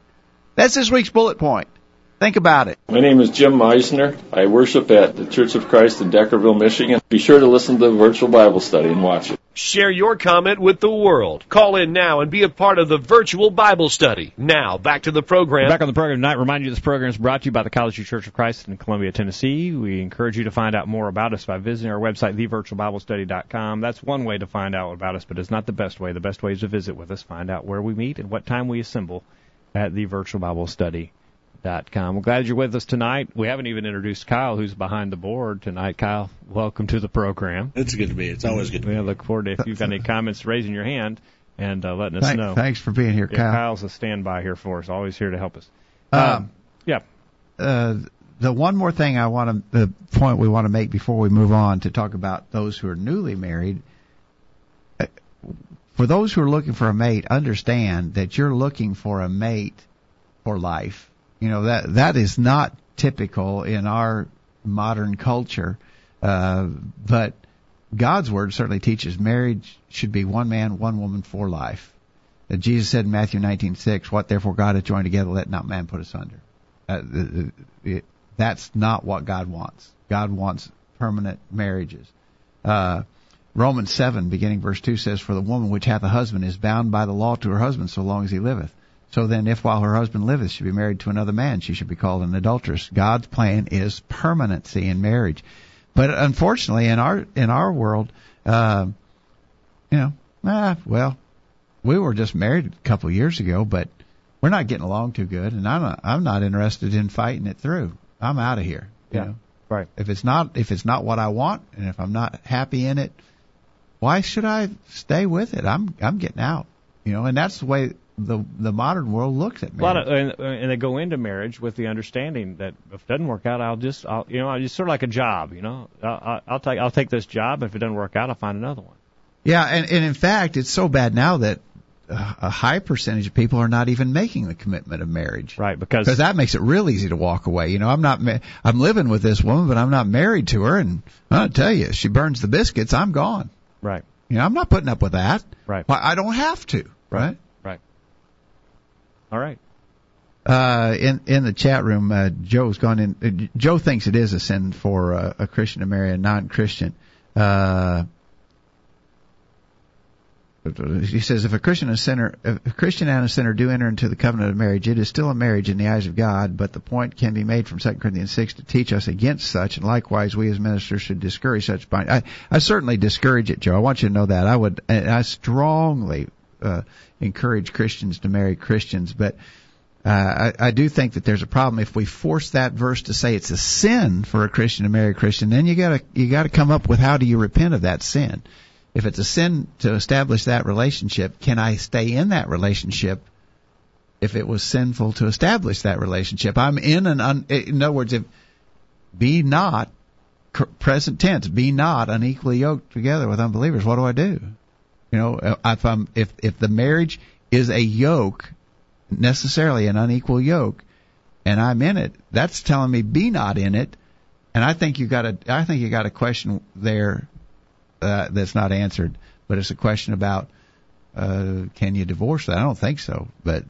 That's this week's bullet point. Think about it. My name is Jim Meisner. I worship at the Church of Christ in Deckerville, Michigan. Be sure to listen to the virtual Bible study and watch it. Share your comment with the world. Call in now and be a part of the virtual Bible study. Now, back to the program. Back on the program tonight, remind you this program is brought to you by the College Church of Christ in Columbia, Tennessee. We encourage you to find out more about us by visiting our website, thevirtualbiblestudy.com. That's one way to find out about us, but it's not the best way. The best way is to visit with us, find out where we meet and what time we assemble at the Virtual Bible Study. Dot com. We're glad you're with us tonight. We haven't even introduced Kyle, who's behind the board tonight. Kyle, welcome to the program. It's good to be. It's always good to be. we look forward to if you've got any comments, raising your hand and uh, letting us Thank, know. Thanks for being here, Yeah, Kyle. Kyle's a standby here for us, always here to help us. Um, yeah. uh, the one more thing I want to, the point we want to make before we move on to talk about those who are newly married. uh, For those who are looking for a mate, understand that you're looking for a mate for life. You know that that is not typical in our modern culture, uh, but God's word certainly teaches marriage should be one man, one woman for life. Uh, Jesus said in Matthew 19:6, "What therefore God hath joined together, let not man put asunder." Uh, the- the- it- that's not what God wants. God wants permanent marriages. Uh, Romans 7, beginning verse 2 says, For the woman which hath a husband is bound by the law to her husband so long as he liveth. So then, if while her husband liveth she be married to another man, she should be called an adulteress. God's plan is permanency in marriage. But unfortunately, in our in our world, uh, you know, ah, well, we were just married a couple of years ago, but we're not getting along too good, and I'm not, I'm not interested in fighting it through. I'm out of here. You Yeah. know? Right. If it's not if it's not what I want, and if I'm not happy in it, why should I stay with it? I'm I'm getting out. You know, and that's the way the the modern world looks at marriage. A lot of, and, and they go into marriage with the understanding that if it doesn't work out, I'll just, I'll, you know, it's sort of like a job. You know, I'll, I'll take, I'll take this job. If it doesn't work out, I'll find another one. yeah, and and in fact, it's so bad now that a high percentage of people are not even making the commitment of marriage. Right? Because Because that makes it real easy to walk away. You know, I'm not, ma- I'm living with this woman, but I'm not married to her. And I'll tell you, she burns the biscuits, I'm gone. right, You know, I'm not putting up with that. right, I don't have to. Right. All right. Uh, in in the chat room, uh, Joe's gone in. Uh, Joe thinks it is a sin for uh, a Christian to marry a non-Christian. Uh, he says if a Christian and a sinner, if a Christian and a sinner do enter into the covenant of marriage, it is still a marriage in the eyes of God. But the point can be made from 2 Corinthians 6 to teach us against such, and likewise we as ministers should discourage such bind. I, I certainly discourage it, Joe. I want you to know that. I would, I strongly uh, encourage Christians to marry Christians, but uh, I, I do think that there's a problem if we force that verse to say it's a sin for a Christian to marry a Christian. Then you gotta you gotta come up with how do you repent of that sin. If it's a sin to establish that relationship, can I stay in that relationship? If it was sinful to establish that relationship, I'm in an. Un, in other words, if be not present tense, be not unequally yoked together with unbelievers. What do I do? You know, if I'm if if the marriage is a yoke necessarily an unequal yoke, and I'm in it. That's telling me be not in it, and I think you got a I think you got a question there uh, that's not answered, but it's a question about uh, can you divorce that? I don't think so, but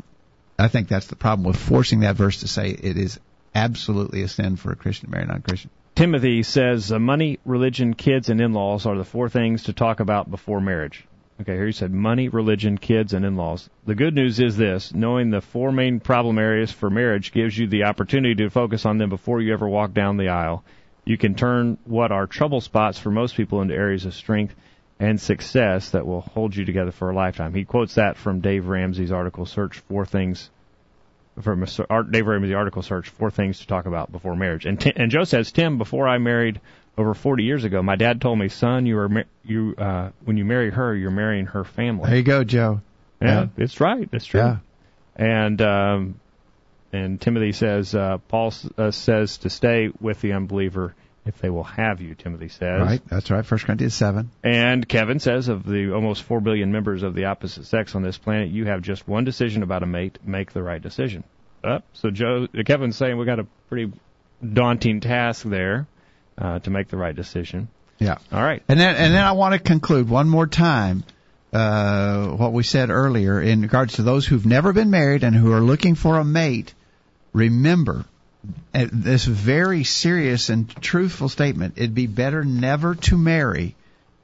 I think that's the problem with forcing that verse to say it is absolutely a sin for a Christian to marry a non-Christian. Timothy says uh, money, religion, kids, and in-laws are the four things to talk about before marriage. Okay, here you said money, religion, kids, and in-laws. The good news is this: knowing the four main problem areas for marriage gives you the opportunity to focus on them before you ever walk down the aisle. You can turn what are trouble spots for most people into areas of strength and success that will hold you together for a lifetime. He quotes that from Dave Ramsey's article, "Search Four Things." From Dave Ramsey's article, "Search Four Things to Talk About Before Marriage." And Tim, and Joe says, Tim, before I married over 40 years ago, my dad told me, "Son, you are you uh, when you marry her, you're marrying her family." There you go, Joe. Yeah, it's right. It's true. Yeah. And um, and Timothy says uh, Paul uh, says to stay with the unbeliever if they will have you. Timothy says. Right. That's right. First Corinthians seven. And Kevin says of the almost four billion members of the opposite sex on this planet, you have just one decision about a mate. Make the right decision. Uh, so Joe, Kevin's saying we got a pretty daunting task there uh, to make the right decision. Yeah. All right. And then and then I want to conclude one more time uh, what we said earlier in regards to those who've never been married and who are looking for a mate. Remember uh, this very serious and truthful statement. It'd be better never to marry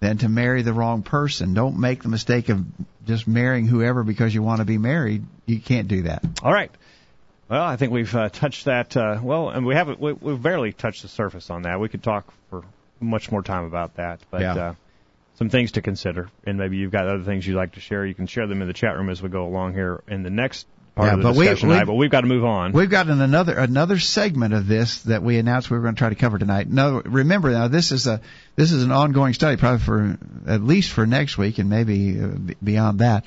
than to marry the wrong person. Don't make the mistake of just marrying whoever because you want to be married. You can't do that. All right. Well, I think we've uh, touched that. Uh, well, and we haven't. We, we've barely touched the surface on that. We could talk for much more time about that, but Yeah. uh, some things to consider. And maybe you've got other things you'd like to share. You can share them in the chat room as we go along here in the next part Yeah, of the but discussion we- tonight. But we've got to move on. We've got an, another another segment of this that we announced we were going to try to cover tonight. No, remember now this is a this is an ongoing study, probably for at least for next week and maybe uh, beyond that.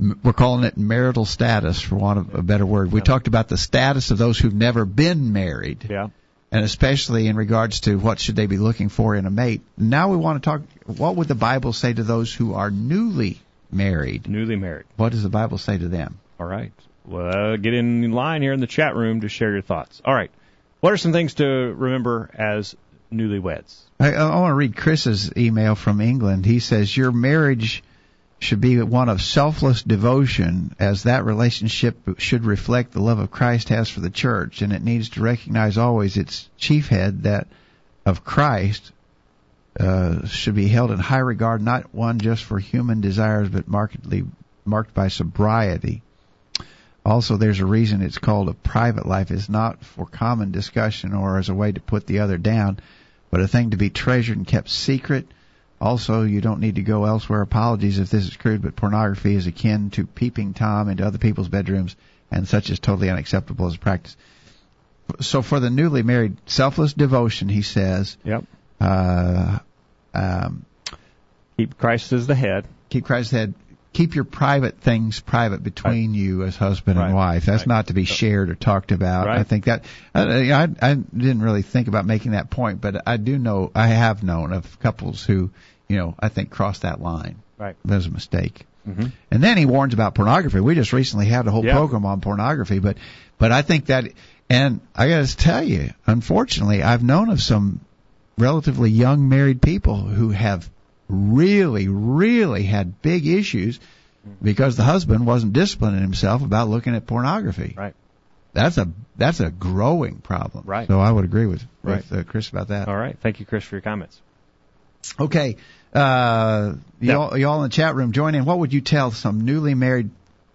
We're calling it marital status, for want of a better word. We talked about the status of those who've never been married, yeah. and especially in regards to what should they be looking for in a mate. Now we want to talk. What would the Bible say to those who are newly married? Newly married. What does the Bible say to them? All right. Well, get in line here in the chat room to share your thoughts. All right. What are some things to remember as newlyweds? I, I want to read Chris's email from England. He says, Your marriage should be one of selfless devotion, as that relationship should reflect the love of Christ has for the church, and it needs to recognize always its chief head, that of Christ, uh, should be held in high regard, not one just for human desires, but markedly marked by sobriety. Also, there's a reason it's called a private life. It's not for common discussion or as a way to put the other down, but a thing to be treasured and kept secret. Also, you don't need to go elsewhere. Apologies if this is crude, but pornography is akin to peeping Tom into other people's bedrooms, and such is totally unacceptable as a practice. So, for the newly married, selfless devotion, he says, Yep. uh, um, Keep Christ as the head. Keep Christ as the head. Keep your private things private between you as husband Right. and wife. That's Right. not to be shared or talked about. Right. I think that I, I, I didn't really think about making that point, but I do know I have known of couples who, you know, I think crossed that line. Right. That was a mistake. Mm-hmm. And then he warns about pornography. We just recently had a whole Yeah. program on pornography, but but I think that and I got to tell you, unfortunately, I've known of some relatively young married people who have really really had big issues because the husband wasn't disciplining himself about looking at pornography. Right. That's a that's a growing problem. Right. So I would agree with with Right. uh, Chris about that. All right. Thank you, Chris, for your comments. Okay. Uh, y'all, y'all in the chat room, join in. What would you tell some newly married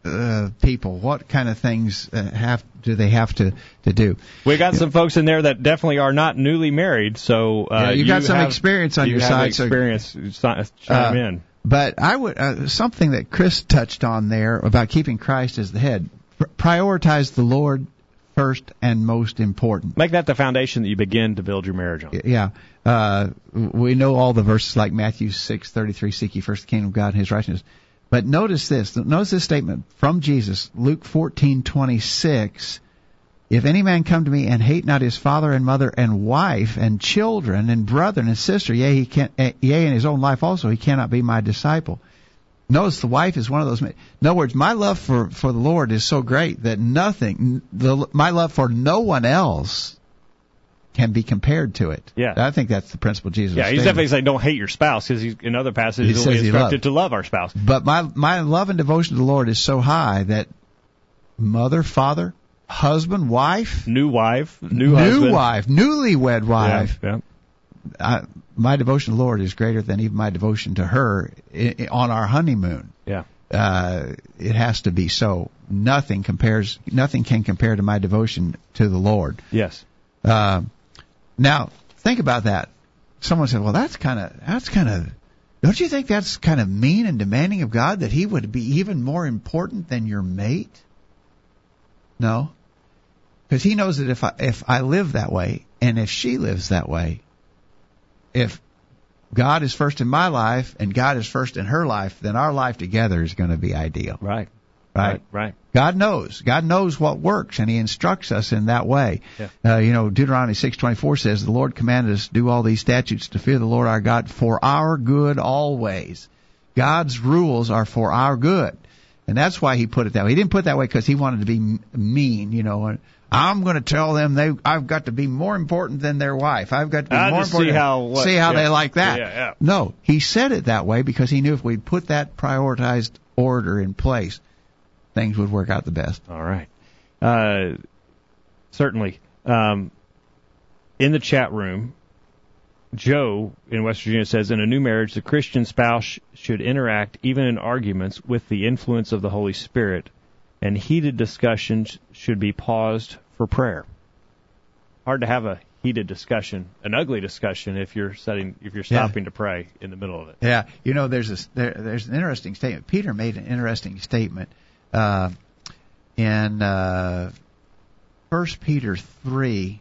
uh, people? What kind of things uh, have do they have to to do? We got some folks in there that definitely are not newly married, so uh, Yeah, you got some have- experience on you your side, so- Experience, so, chime Uh, in. But I would uh, something that Chris touched on there about keeping Christ as the head. Pr- prioritize the Lord first and most important. Make that the foundation that you begin to build your marriage on. Yeah. Uh, we know all the verses like Matthew 6:33, seek ye first the kingdom of God and his righteousness. But notice this, notice this statement from Jesus, Luke 14:26, if any man come to me and hate not his father and mother and wife and children and brother and sister, yea, he can, eh, yea, in his own life also, he cannot be my disciple. Notice the wife is one of those. In other words, my love for for the Lord is so great that nothing, the my love for no one else can be compared to it. Yeah. I think that's the principle Jesus. Yeah, he's stating. definitely saying don't hate your spouse because he's in other passages He says instructed to love our spouse. But my my love and devotion to the Lord is so high that mother, father, husband, wife, New wife, new, new husband. wife, newlywed wife. Yeah, I, my devotion to the Lord is greater than even my devotion to her on our honeymoon. yeah, Uh, it has to be so. Nothing compares. Nothing can compare to my devotion to the Lord. yes. Uh, now, think about that. Someone said, "Well, that's kind of that's kind of don't you think that's kind of mean and demanding of God that He would be even more important than your mate?" No, because He knows that if I if I live that way and if she lives that way, if God is first in my life and God is first in her life, then our life together is going to be ideal, Right, right? right. God knows. God knows what works, and He instructs us in that way. Yeah. Uh, you know, Deuteronomy six twenty four says, "The Lord commanded us to do all these statutes to fear the Lord our God for our good always." God's rules are for our good, and that's why He put it that way. He didn't put it that way because He wanted to be mean. You know, I'm going to tell them they I've got to be more important than their wife. I've got to be I'll more just see important. how- what- see how yeah. they like that. Yeah, yeah. No, He said it that way because He knew if we put that prioritized order in place, things would work out the best. All right. Uh, certainly. Um, in the chat room, Joe in West Virginia says, in a new marriage, the Christian spouse should interact, even in arguments, with the influence of the Holy Spirit, and heated discussions should be paused for prayer. Hard to have a heated discussion, an ugly discussion, if you're setting, if you're Yeah. stopping to pray in the middle of it. Yeah, you know, there's a there, there's an interesting statement. Peter made an interesting statement uh, in uh, First Peter three.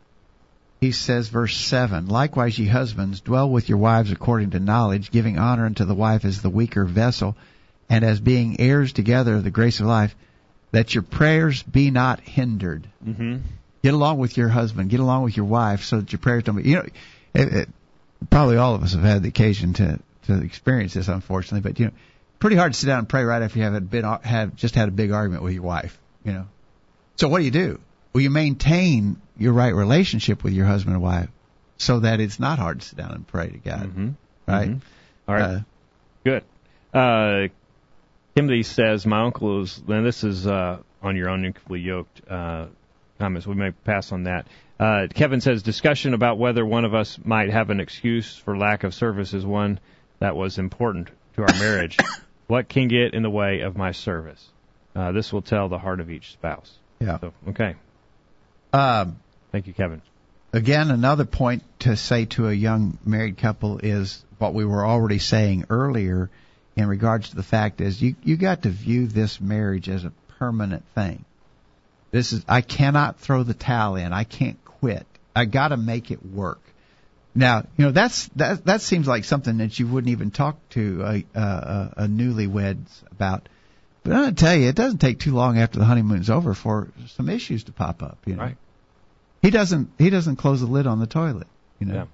He says, verse seven. Likewise, ye husbands, dwell with your wives according to knowledge, giving honor unto the wife as the weaker vessel, and as being heirs together of the grace of life, that your prayers be not hindered. Mm-hmm. Get along with your husband. Get along with your wife, so that your prayers don't be. You know, it, it, probably all of us have had the occasion to to experience this, unfortunately. But you know, pretty hard to sit down and pray right after you have a bit have just had a big argument with your wife. You know, so what do you do? Well, you maintain your right relationship with your husband and wife, so that it's not hard to sit down and pray to God. Mm-hmm. Right? Mhm. All right. Uh, Good. Uh, Timothy says, "My uncle is." Then this is uh, on your unequally yoked uh, comments. We may pass on that. Uh, Kevin says, "Discussion about whether one of us might have an excuse for lack of service is one that was important to our marriage. what can get in the way of my service? Uh, this will tell the heart of each spouse." yeah. So, okay. Um, Thank you, Kevin. again, another point to say to a young married couple is what we were already saying earlier in regards to the fact is you you got to view this marriage as a permanent thing. This is I cannot throw the towel in. I can't quit. I got to make it work. Now, you know that's that that seems like something that you wouldn't even talk to a a, a newlyweds about. But I'm gonna tell you, it doesn't take too long after the honeymoon's over for some issues to pop up. You know, Right. he doesn't he doesn't close the lid on the toilet. You know, Yeah.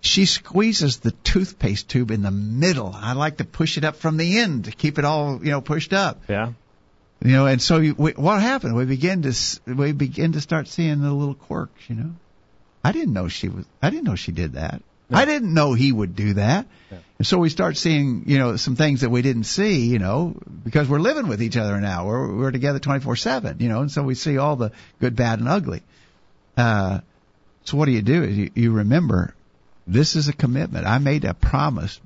she squeezes the toothpaste tube in the middle. I like to push it up from the end to keep it all you know pushed up. Yeah. You know, and so you, we, what happened? We begin to s- we begin to start seeing the little quirks. You know, I didn't know she was. I didn't know she did that. I didn't know he would do that. Yeah. And so we start seeing, you know, some things that we didn't see, you know, because we're living with each other now. We're we're together 24/7, you know, and so we see all the good, bad, and ugly. Uh, so what do you do? You, you remember, this is a commitment. I made a promise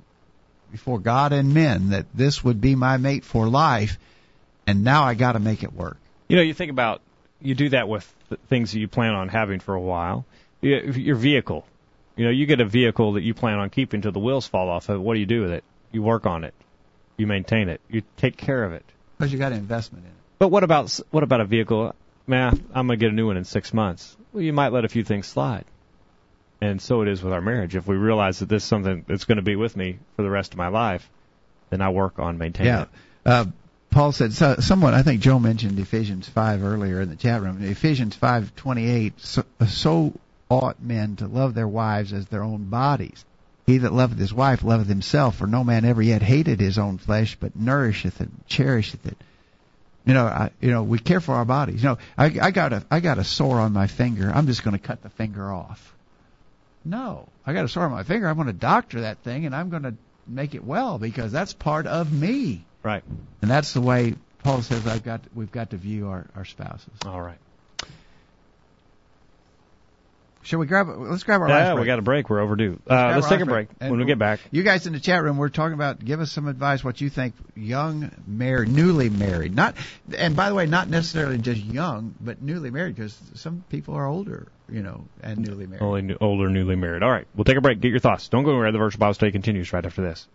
before God and men that this would be my mate for life, and now I got to make it work. You know, you think about you do that with things that you plan on having for a while. Your vehicle, you know, you get a vehicle that you plan on keeping till the wheels fall off of. it. What do you do with it? You work on it, you maintain it, you take care of it. Because you got an investment in it. But what about what about a vehicle? Man, I'm gonna get a new one in six months. Well, you might let a few things slide. And so it is with our marriage. If we realize that this is something that's going to be with me for the rest of my life, then I work on maintaining Yeah. it. Uh, Paul said so, someone. I think Joe mentioned Ephesians five earlier in the chat room. Ephesians five twenty eight. So, so ought men to love their wives as their own bodies. He that loveth his wife loveth himself. For no man ever yet hated his own flesh, but nourisheth it, and cherisheth it. You know, I, you know, we care for our bodies. You know, I, I got a, I got a sore on my finger. I'm just going to cut the finger off. No, I got a sore on my finger. I'm going to doctor that thing, and I'm going to make it well because that's part of me. Right. And that's the way Paul says I've got we've got to view our, our spouses. All right. Shall we grab let's grab our Yeah, last break. we got a break. We're overdue. Uh, let's our take a last break. When we get back, You guys in the chat room, we're talking about give us some advice what you think young married newly married. Not and by the way, not necessarily just young, but newly married because some people are older, you know, and newly married. only new, older, newly married. All right, we'll take a break. Get your thoughts. Don't go anywhere. The virtual Bible study continues right after this.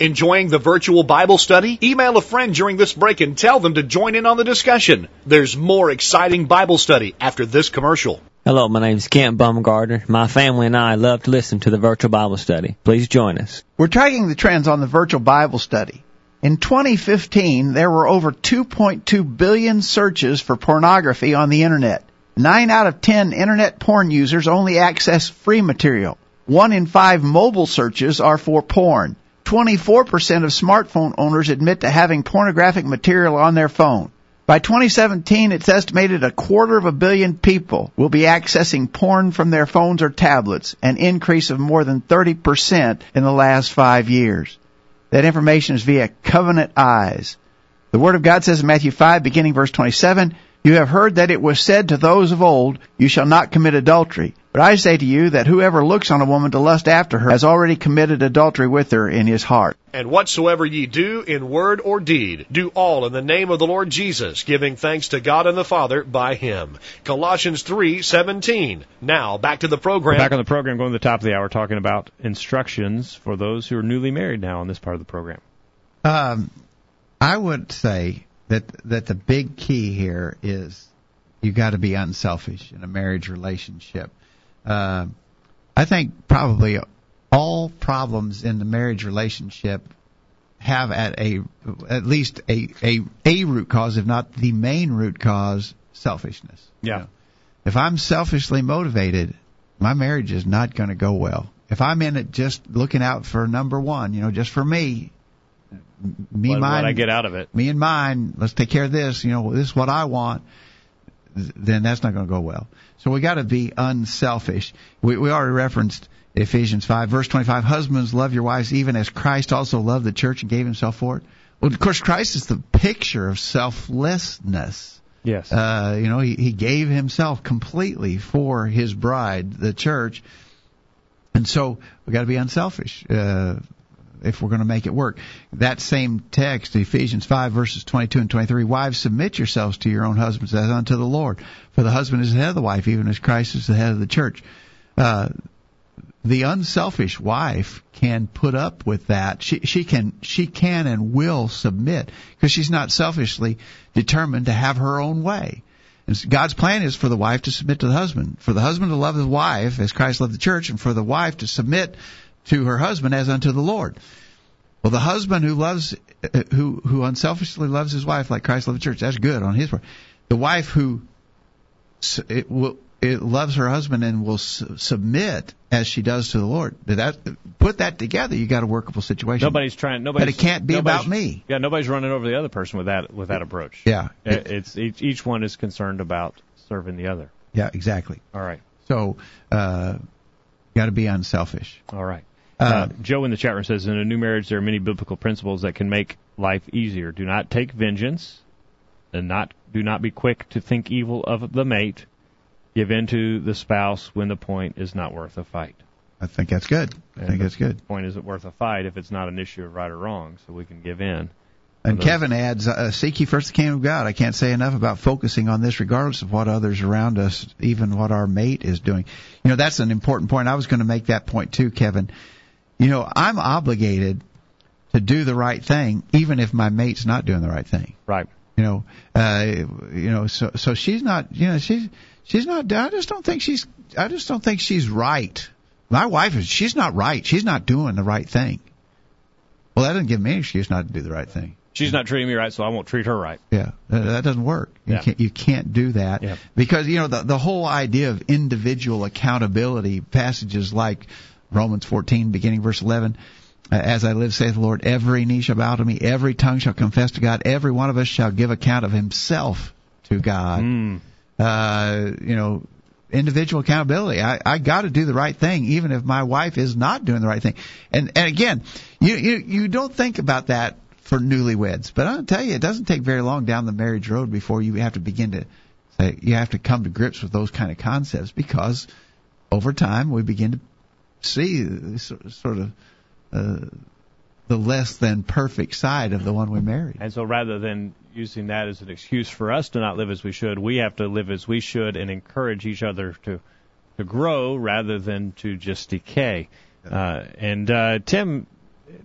Enjoying the virtual Bible study? Email a friend during this break and tell them to join in on the discussion. There's more exciting Bible study after this commercial. Hello, my name is Kent Baumgartner. My family and I love to listen to the virtual Bible study. Please join us. We're tracking the trends on the virtual Bible study. In 2015, there were over 2.2 billion searches for pornography on the internet. Nine out of ten internet porn users only access free material. One in five mobile searches are for porn. 24% of smartphone owners admit to having pornographic material on their phone. By 2017, it's estimated a quarter of a billion people will be accessing porn from their phones or tablets, an increase of more than 30% in the last five years. That information is via covenant eyes. The Word of God says in Matthew 5, beginning verse 27, You have heard that it was said to those of old, You shall not commit adultery. But I say to you that whoever looks on a woman to lust after her has already committed adultery with her in his heart. And whatsoever ye do in word or deed, do all in the name of the Lord Jesus, giving thanks to God and the Father by him. Colossians 3:17. Now, back to the program. Back on the program, going to the top of the hour, talking about instructions for those who are newly married now on this part of the program. Um, I would say that that the big key here is you got to be unselfish in a marriage relationship. Uh, I think probably all problems in the marriage relationship have at a at least a a a root cause, if not the main root cause, selfishness. Yeah. If I'm selfishly motivated, my marriage is not going to go well. If I'm in it just looking out for number one, you know, just for me, me, what, mine, what I get out of it. me and mine, let's take care of this, you know, this is what I want, then that's not going to go well. So we got to be unselfish. We, we already referenced Ephesians 5, verse 25, husbands love your wives even as Christ also loved the church and gave himself for it. Well, of course, Christ is the picture of selflessness. Yes. Uh, you know, he, he gave himself completely for his bride, the church. And so we got to be unselfish uh, if we're going to make it work. That same text, Ephesians 5 verses 22 and 23, wives submit yourselves to your own husbands as unto the Lord. For the husband is the head of the wife, even as Christ is the head of the church. Uh, the unselfish wife can put up with that. She she can she can and will submit because she's not selfishly determined to have her own way. And God's plan is for the wife to submit to the husband, for the husband to love his wife as Christ loved the church, and for the wife to submit to her husband as unto the Lord. Well, the husband who loves, uh, who who unselfishly loves his wife like Christ loved the church, that's good on his part. The wife who it will it loves her husband and will su- submit as she does to the Lord. That put that together, you got a workable situation. Nobody's trying. Nobody. But it can't be about me. Yeah, nobody's running over the other person with that with that approach. Yeah, it, it's each, each one is concerned about serving the other. Yeah, exactly. All right. So, uh, got to be unselfish. All right. Uh, uh, Joe in the chat room says, in a new marriage, there are many biblical principles that can make life easier. Do not take vengeance, and not do not be quick to think evil of the mate give in to the spouse when the point is not worth a fight. I think that's good. I and think that's good. Point isn't worth a fight if it's not an issue of right or wrong, so we can give in. And Kevin adds, uh, "Seek ye first the kingdom of God." I can't say enough about focusing on this, regardless of what others around us, even what our mate is doing. You know, that's an important point. I was going to make that point too, Kevin. You know, I'm obligated to do the right thing, even if my mate's not doing the right thing. Right. You know, uh, you know, so so she's not, you know, she's she's not. I just don't think she's. I just don't think she's right. My wife is. She's not right. She's not doing the right thing. Well, that doesn't give me an excuse not to do the right thing. She's not treating me right, so I won't treat her right. Yeah, that doesn't work. You yeah. can't. You can't do that yeah. because you know the the whole idea of individual accountability passages like Romans 14, beginning verse 11 as I live, saith the Lord, every knee shall bow to me, every tongue shall confess to God, every one of us shall give account of himself to God. Mm. Uh, you know, individual accountability. I, I got to do the right thing, even if my wife is not doing the right thing. And and again, you you you don't think about that for newlyweds, but I'll tell you, it doesn't take very long down the marriage road before you have to begin to say you have to come to grips with those kind of concepts because over time we begin to see sort of uh, the less than perfect side of the one we married. And so rather than using that as an excuse for us to not live as we should, we have to live as we should and encourage each other to to grow rather than to just decay. Uh, and uh, Tim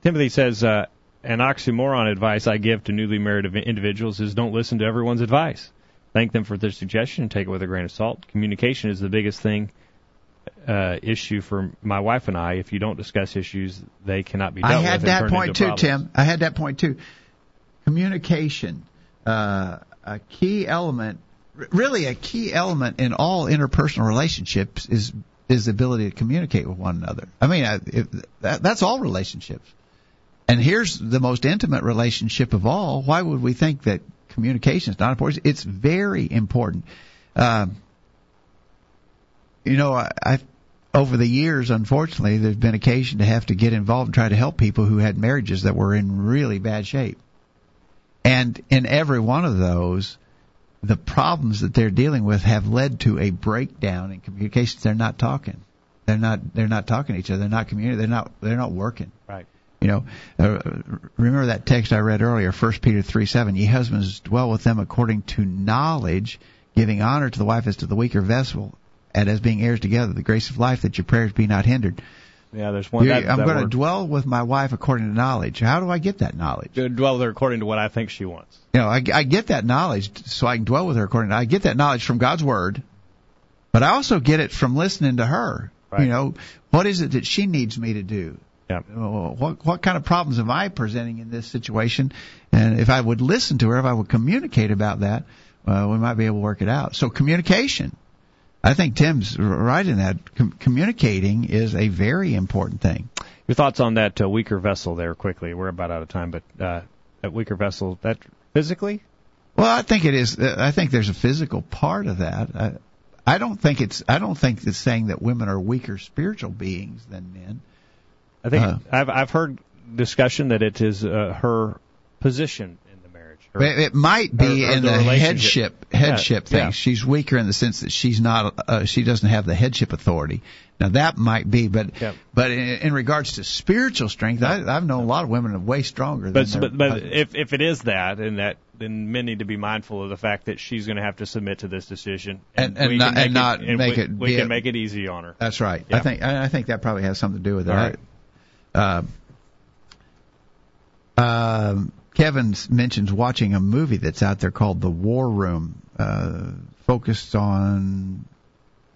Timothy says uh, an oxymoron advice I give to newly married individuals is don't listen to everyone's advice. Thank them for their suggestion and take it with a grain of salt. Communication is the biggest thing uh, issue for my wife and I. If you don't discuss issues, they cannot be dealt I had with that point too, problems. Tim. I had that point too. Communication, uh, a key element, really a key element in all interpersonal relationships is is the ability to communicate with one another. I mean, I, if, that, that's all relationships. And here's the most intimate relationship of all. Why would we think that communication is not important? It's very important. Um, you know, I, I over the years, unfortunately, there's been occasion to have to get involved and try to help people who had marriages that were in really bad shape. And in every one of those, the problems that they're dealing with have led to a breakdown in communications. They're not talking. They're not. They're not talking to each other. They're not communicating. They're not. They're not working. Right. You know, uh, remember that text I read earlier, First Peter three seven. Ye husbands dwell with them according to knowledge, giving honor to the wife as to the weaker vessel, and as being heirs together the grace of life, that your prayers be not hindered. Yeah, there's one. That, I'm that going word. to dwell with my wife according to knowledge. How do I get that knowledge? Dwell with her according to what I think she wants. You know, I, I get that knowledge so I can dwell with her according to. I get that knowledge from God's word, but I also get it from listening to her. Right. You know, what is it that she needs me to do? Yeah. What what kind of problems am I presenting in this situation? And if I would listen to her, if I would communicate about that, uh, we might be able to work it out. So communication I think Tim's right in that. Com- communicating is a very important thing. Your thoughts on that uh, weaker vessel there quickly? We're about out of time, but uh, that weaker vessel, that physically? Well, I think it is. I think there's a physical part of that. I, I don't think it's. I don't think it's saying that women are weaker spiritual beings than men. I think uh, I've I've heard discussion that it is uh, her position it might be or, or in the, the, headship headship yeah, thing. Yeah. She's weaker in the sense that she's not uh, she doesn't have the headship authority. Now that might be, but yeah. but in, in, regards to spiritual strength, I, I've known a lot of women are way stronger. But than but, but if if it is that, and that then men need to be mindful of the fact that she's going to have to submit to this decision, and, and, and not, make and not it, make we, it. We can a, make it easy on her. That's right. I think I think that probably has something to do with it. All right. Uh, um, Kevin mentions watching a movie that's out there called The War Room. Uh, focused on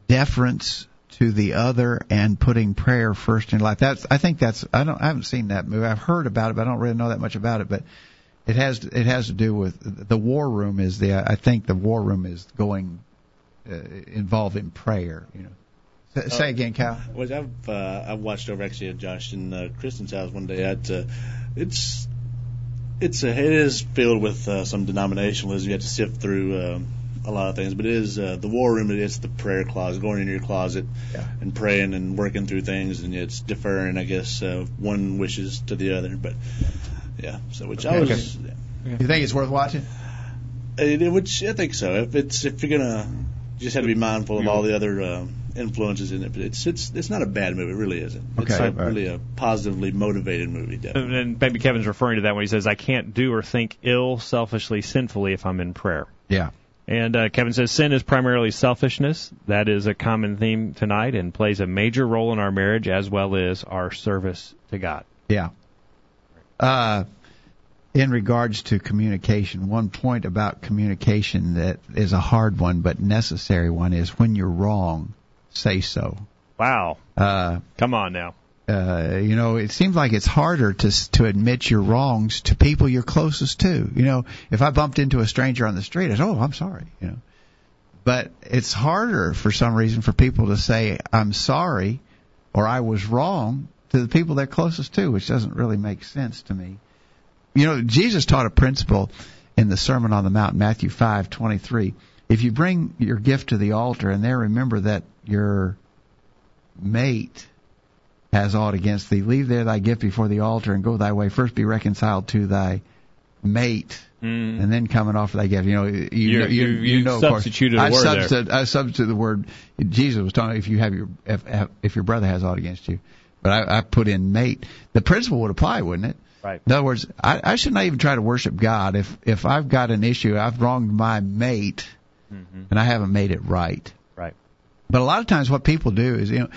deference to the other and putting prayer first in life. That's I think that's I don't I haven't seen that movie. I've heard about it, but I don't really know that much about it. But it has it has to do with the war room. Is the I think the war room is going uh, involving prayer. You know. Say, say again, Cal. Well, I've uh, I've watched over actually at Josh and uh, Kristen's house one day. At uh, it's it's a, it is filled with uh, some denominationalism. You have to sift through um, a lot of things, but it is uh, the war room. It is the prayer closet, going into your closet Yeah. and praying and working through things, and it's deferring. I guess uh, one wishes to the other, but yeah. So which I Okay. was. Yeah. You think it's worth watching? It, it, which I think so. If it's if you're gonna you just have to be mindful of all the other uh, influences in it. But it's it's it's not a bad movie. It really isn't. It's a, all right. really a positively motivated movie. Definitely. And maybe Kevin's referring to that when he says, I can't do or think ill, selfishly, sinfully if I'm in prayer. Yeah. And uh, Kevin says sin is primarily selfishness. That is a common theme tonight and plays a major role in our marriage as well as our service to God. Yeah. Uh, in regards to communication, one point about communication that is a hard one but necessary one is when you're wrong, say so. Wow. Uh, Come on now. uh, you know, it seems like it's harder to to admit your wrongs to people you're closest to. You know, if I bumped into a stranger on the street, I say, "Oh, I'm sorry," you know. But it's harder for some reason for people to say, "I'm sorry," or "I was wrong" to the people they're closest to, which doesn't really make sense to me. You know, Jesus taught a principle in the Sermon on the Mount, Matthew five twenty three. If you bring your gift to the altar and there remember that your mate has aught against thee, leave there thy gift before the altar and go thy way. First be reconciled to thy mate, Mm. and then come and offer thy gift. You know, you you, you- you know, of course. substituted I substitute, I substitute the word. Jesus was talking if you have your if, if your brother has aught against you, but I, I put in mate. The principle would apply, wouldn't it? Right. In other words, I, I should not even try to worship God if if I've got an issue, I've wronged my mate, and I haven't made it right. Mm-hmm. Right. But a lot of times, what people do is, you know,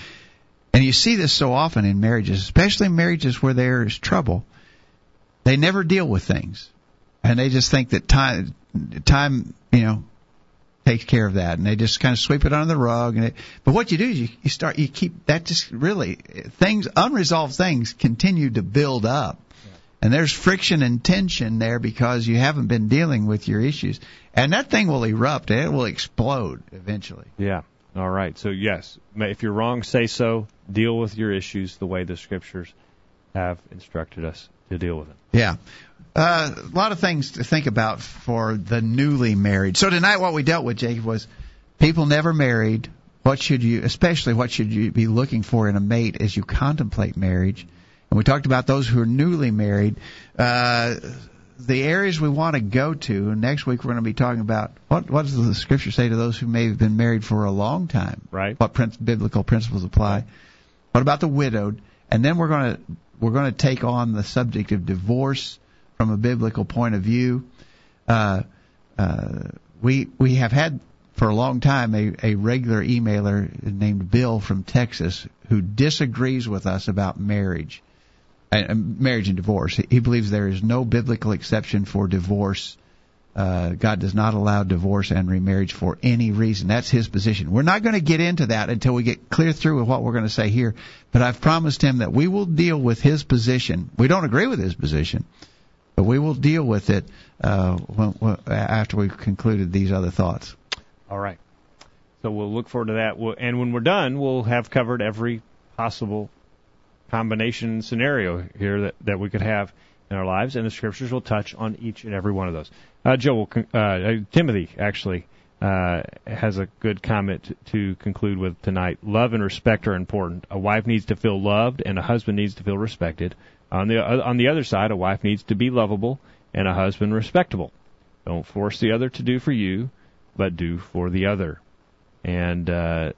and you see this so often in marriages, especially in marriages where there is trouble. They never deal with things, and they just think that time, time, you know, takes care of that, and they just kind of sweep it under the rug. And it, but what you do is you, you start, you keep that just really things, unresolved things continue to build up. And there's friction and tension there because you haven't been dealing with your issues. And that thing will erupt. and It will explode eventually. Yeah. All right. So yes, if you're wrong, say so. Deal with your issues the way the scriptures have instructed us to deal with them. Yeah. Uh, a lot of things to think about for the newly married. So tonight, what we dealt with, Jacob, was people never married. What should you, especially what should you be looking for in a mate as you contemplate marriage? And we talked about those who are newly married. Uh, the areas we want to go to. And next week we're going to be talking about what what does the scripture say to those who may have been married for a long time? Right. What prin- biblical principles apply? What about the widowed? And then we're going to we're going to take on the subject of divorce from a biblical point of view. Uh, uh, we we have had for a long time a, a regular emailer named Bill from Texas who disagrees with us about marriage, uh, marriage and divorce. He, he believes there is no biblical exception for divorce. Uh, God does not allow divorce and remarriage for any reason. That's his position. We're not going to get into that until we get clear through with what we're going to say here. But I've promised him that we will deal with his position. We don't agree with his position, but we will deal with it uh, when, when, after we've concluded these other thoughts. All right. So we'll look forward to that. We'll, and when we're done, we'll have covered every possible combination scenario here that, that we could have in our lives, and the scriptures will touch on each and every one of those. Uh, Joe, uh, uh, Timothy actually uh, has a good comment to, to conclude with tonight. Love and respect are important. A wife needs to feel loved, and a husband needs to feel respected. On the uh, on the other side, a wife needs to be lovable, and a husband respectable. Don't force the other to do for you, but do for the other. And uh,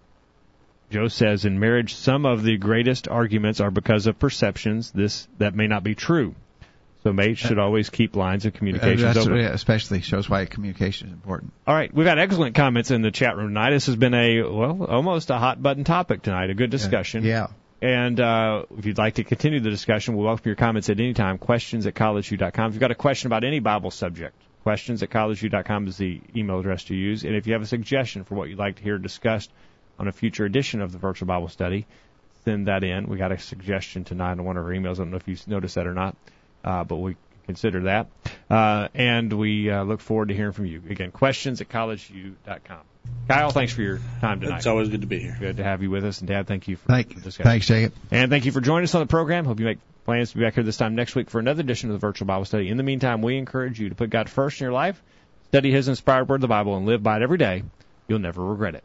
Joe says in marriage, some of the greatest arguments are because of perceptions. This that may not be true. So mates should always keep lines of communication Uh, open. especially shows why communication is important. All right, we've got excellent comments in the chat room tonight. This has been a well, almost a hot button topic tonight. A good discussion. Yeah. And uh, if you'd like to continue the discussion, we'll welcome your comments at any time. Questions at collegeview.com. If you've got a question about any Bible subject, Questions at collegeview.com is the email address to use. And if you have a suggestion for what you'd like to hear discussed on a future edition of the virtual Bible study, send that in. We got a suggestion tonight on one of our emails. I don't know if you noticed that or not, uh, but we consider that. Uh, and we uh, look forward to hearing from you. Again, questions at collegeview.com. Kyle, thanks for your time tonight. It's always good to be here. Good to have you with us. And Dad, thank you for Thank, the discussion. thanks, Jacob. And thank you for joining us on the program. Hope you make plans to be back here this time next week for another edition of the Virtual Bible Study. In the meantime, we encourage you to put God first in your life, study His inspired word, of the Bible, and live by it every day. You'll never regret it.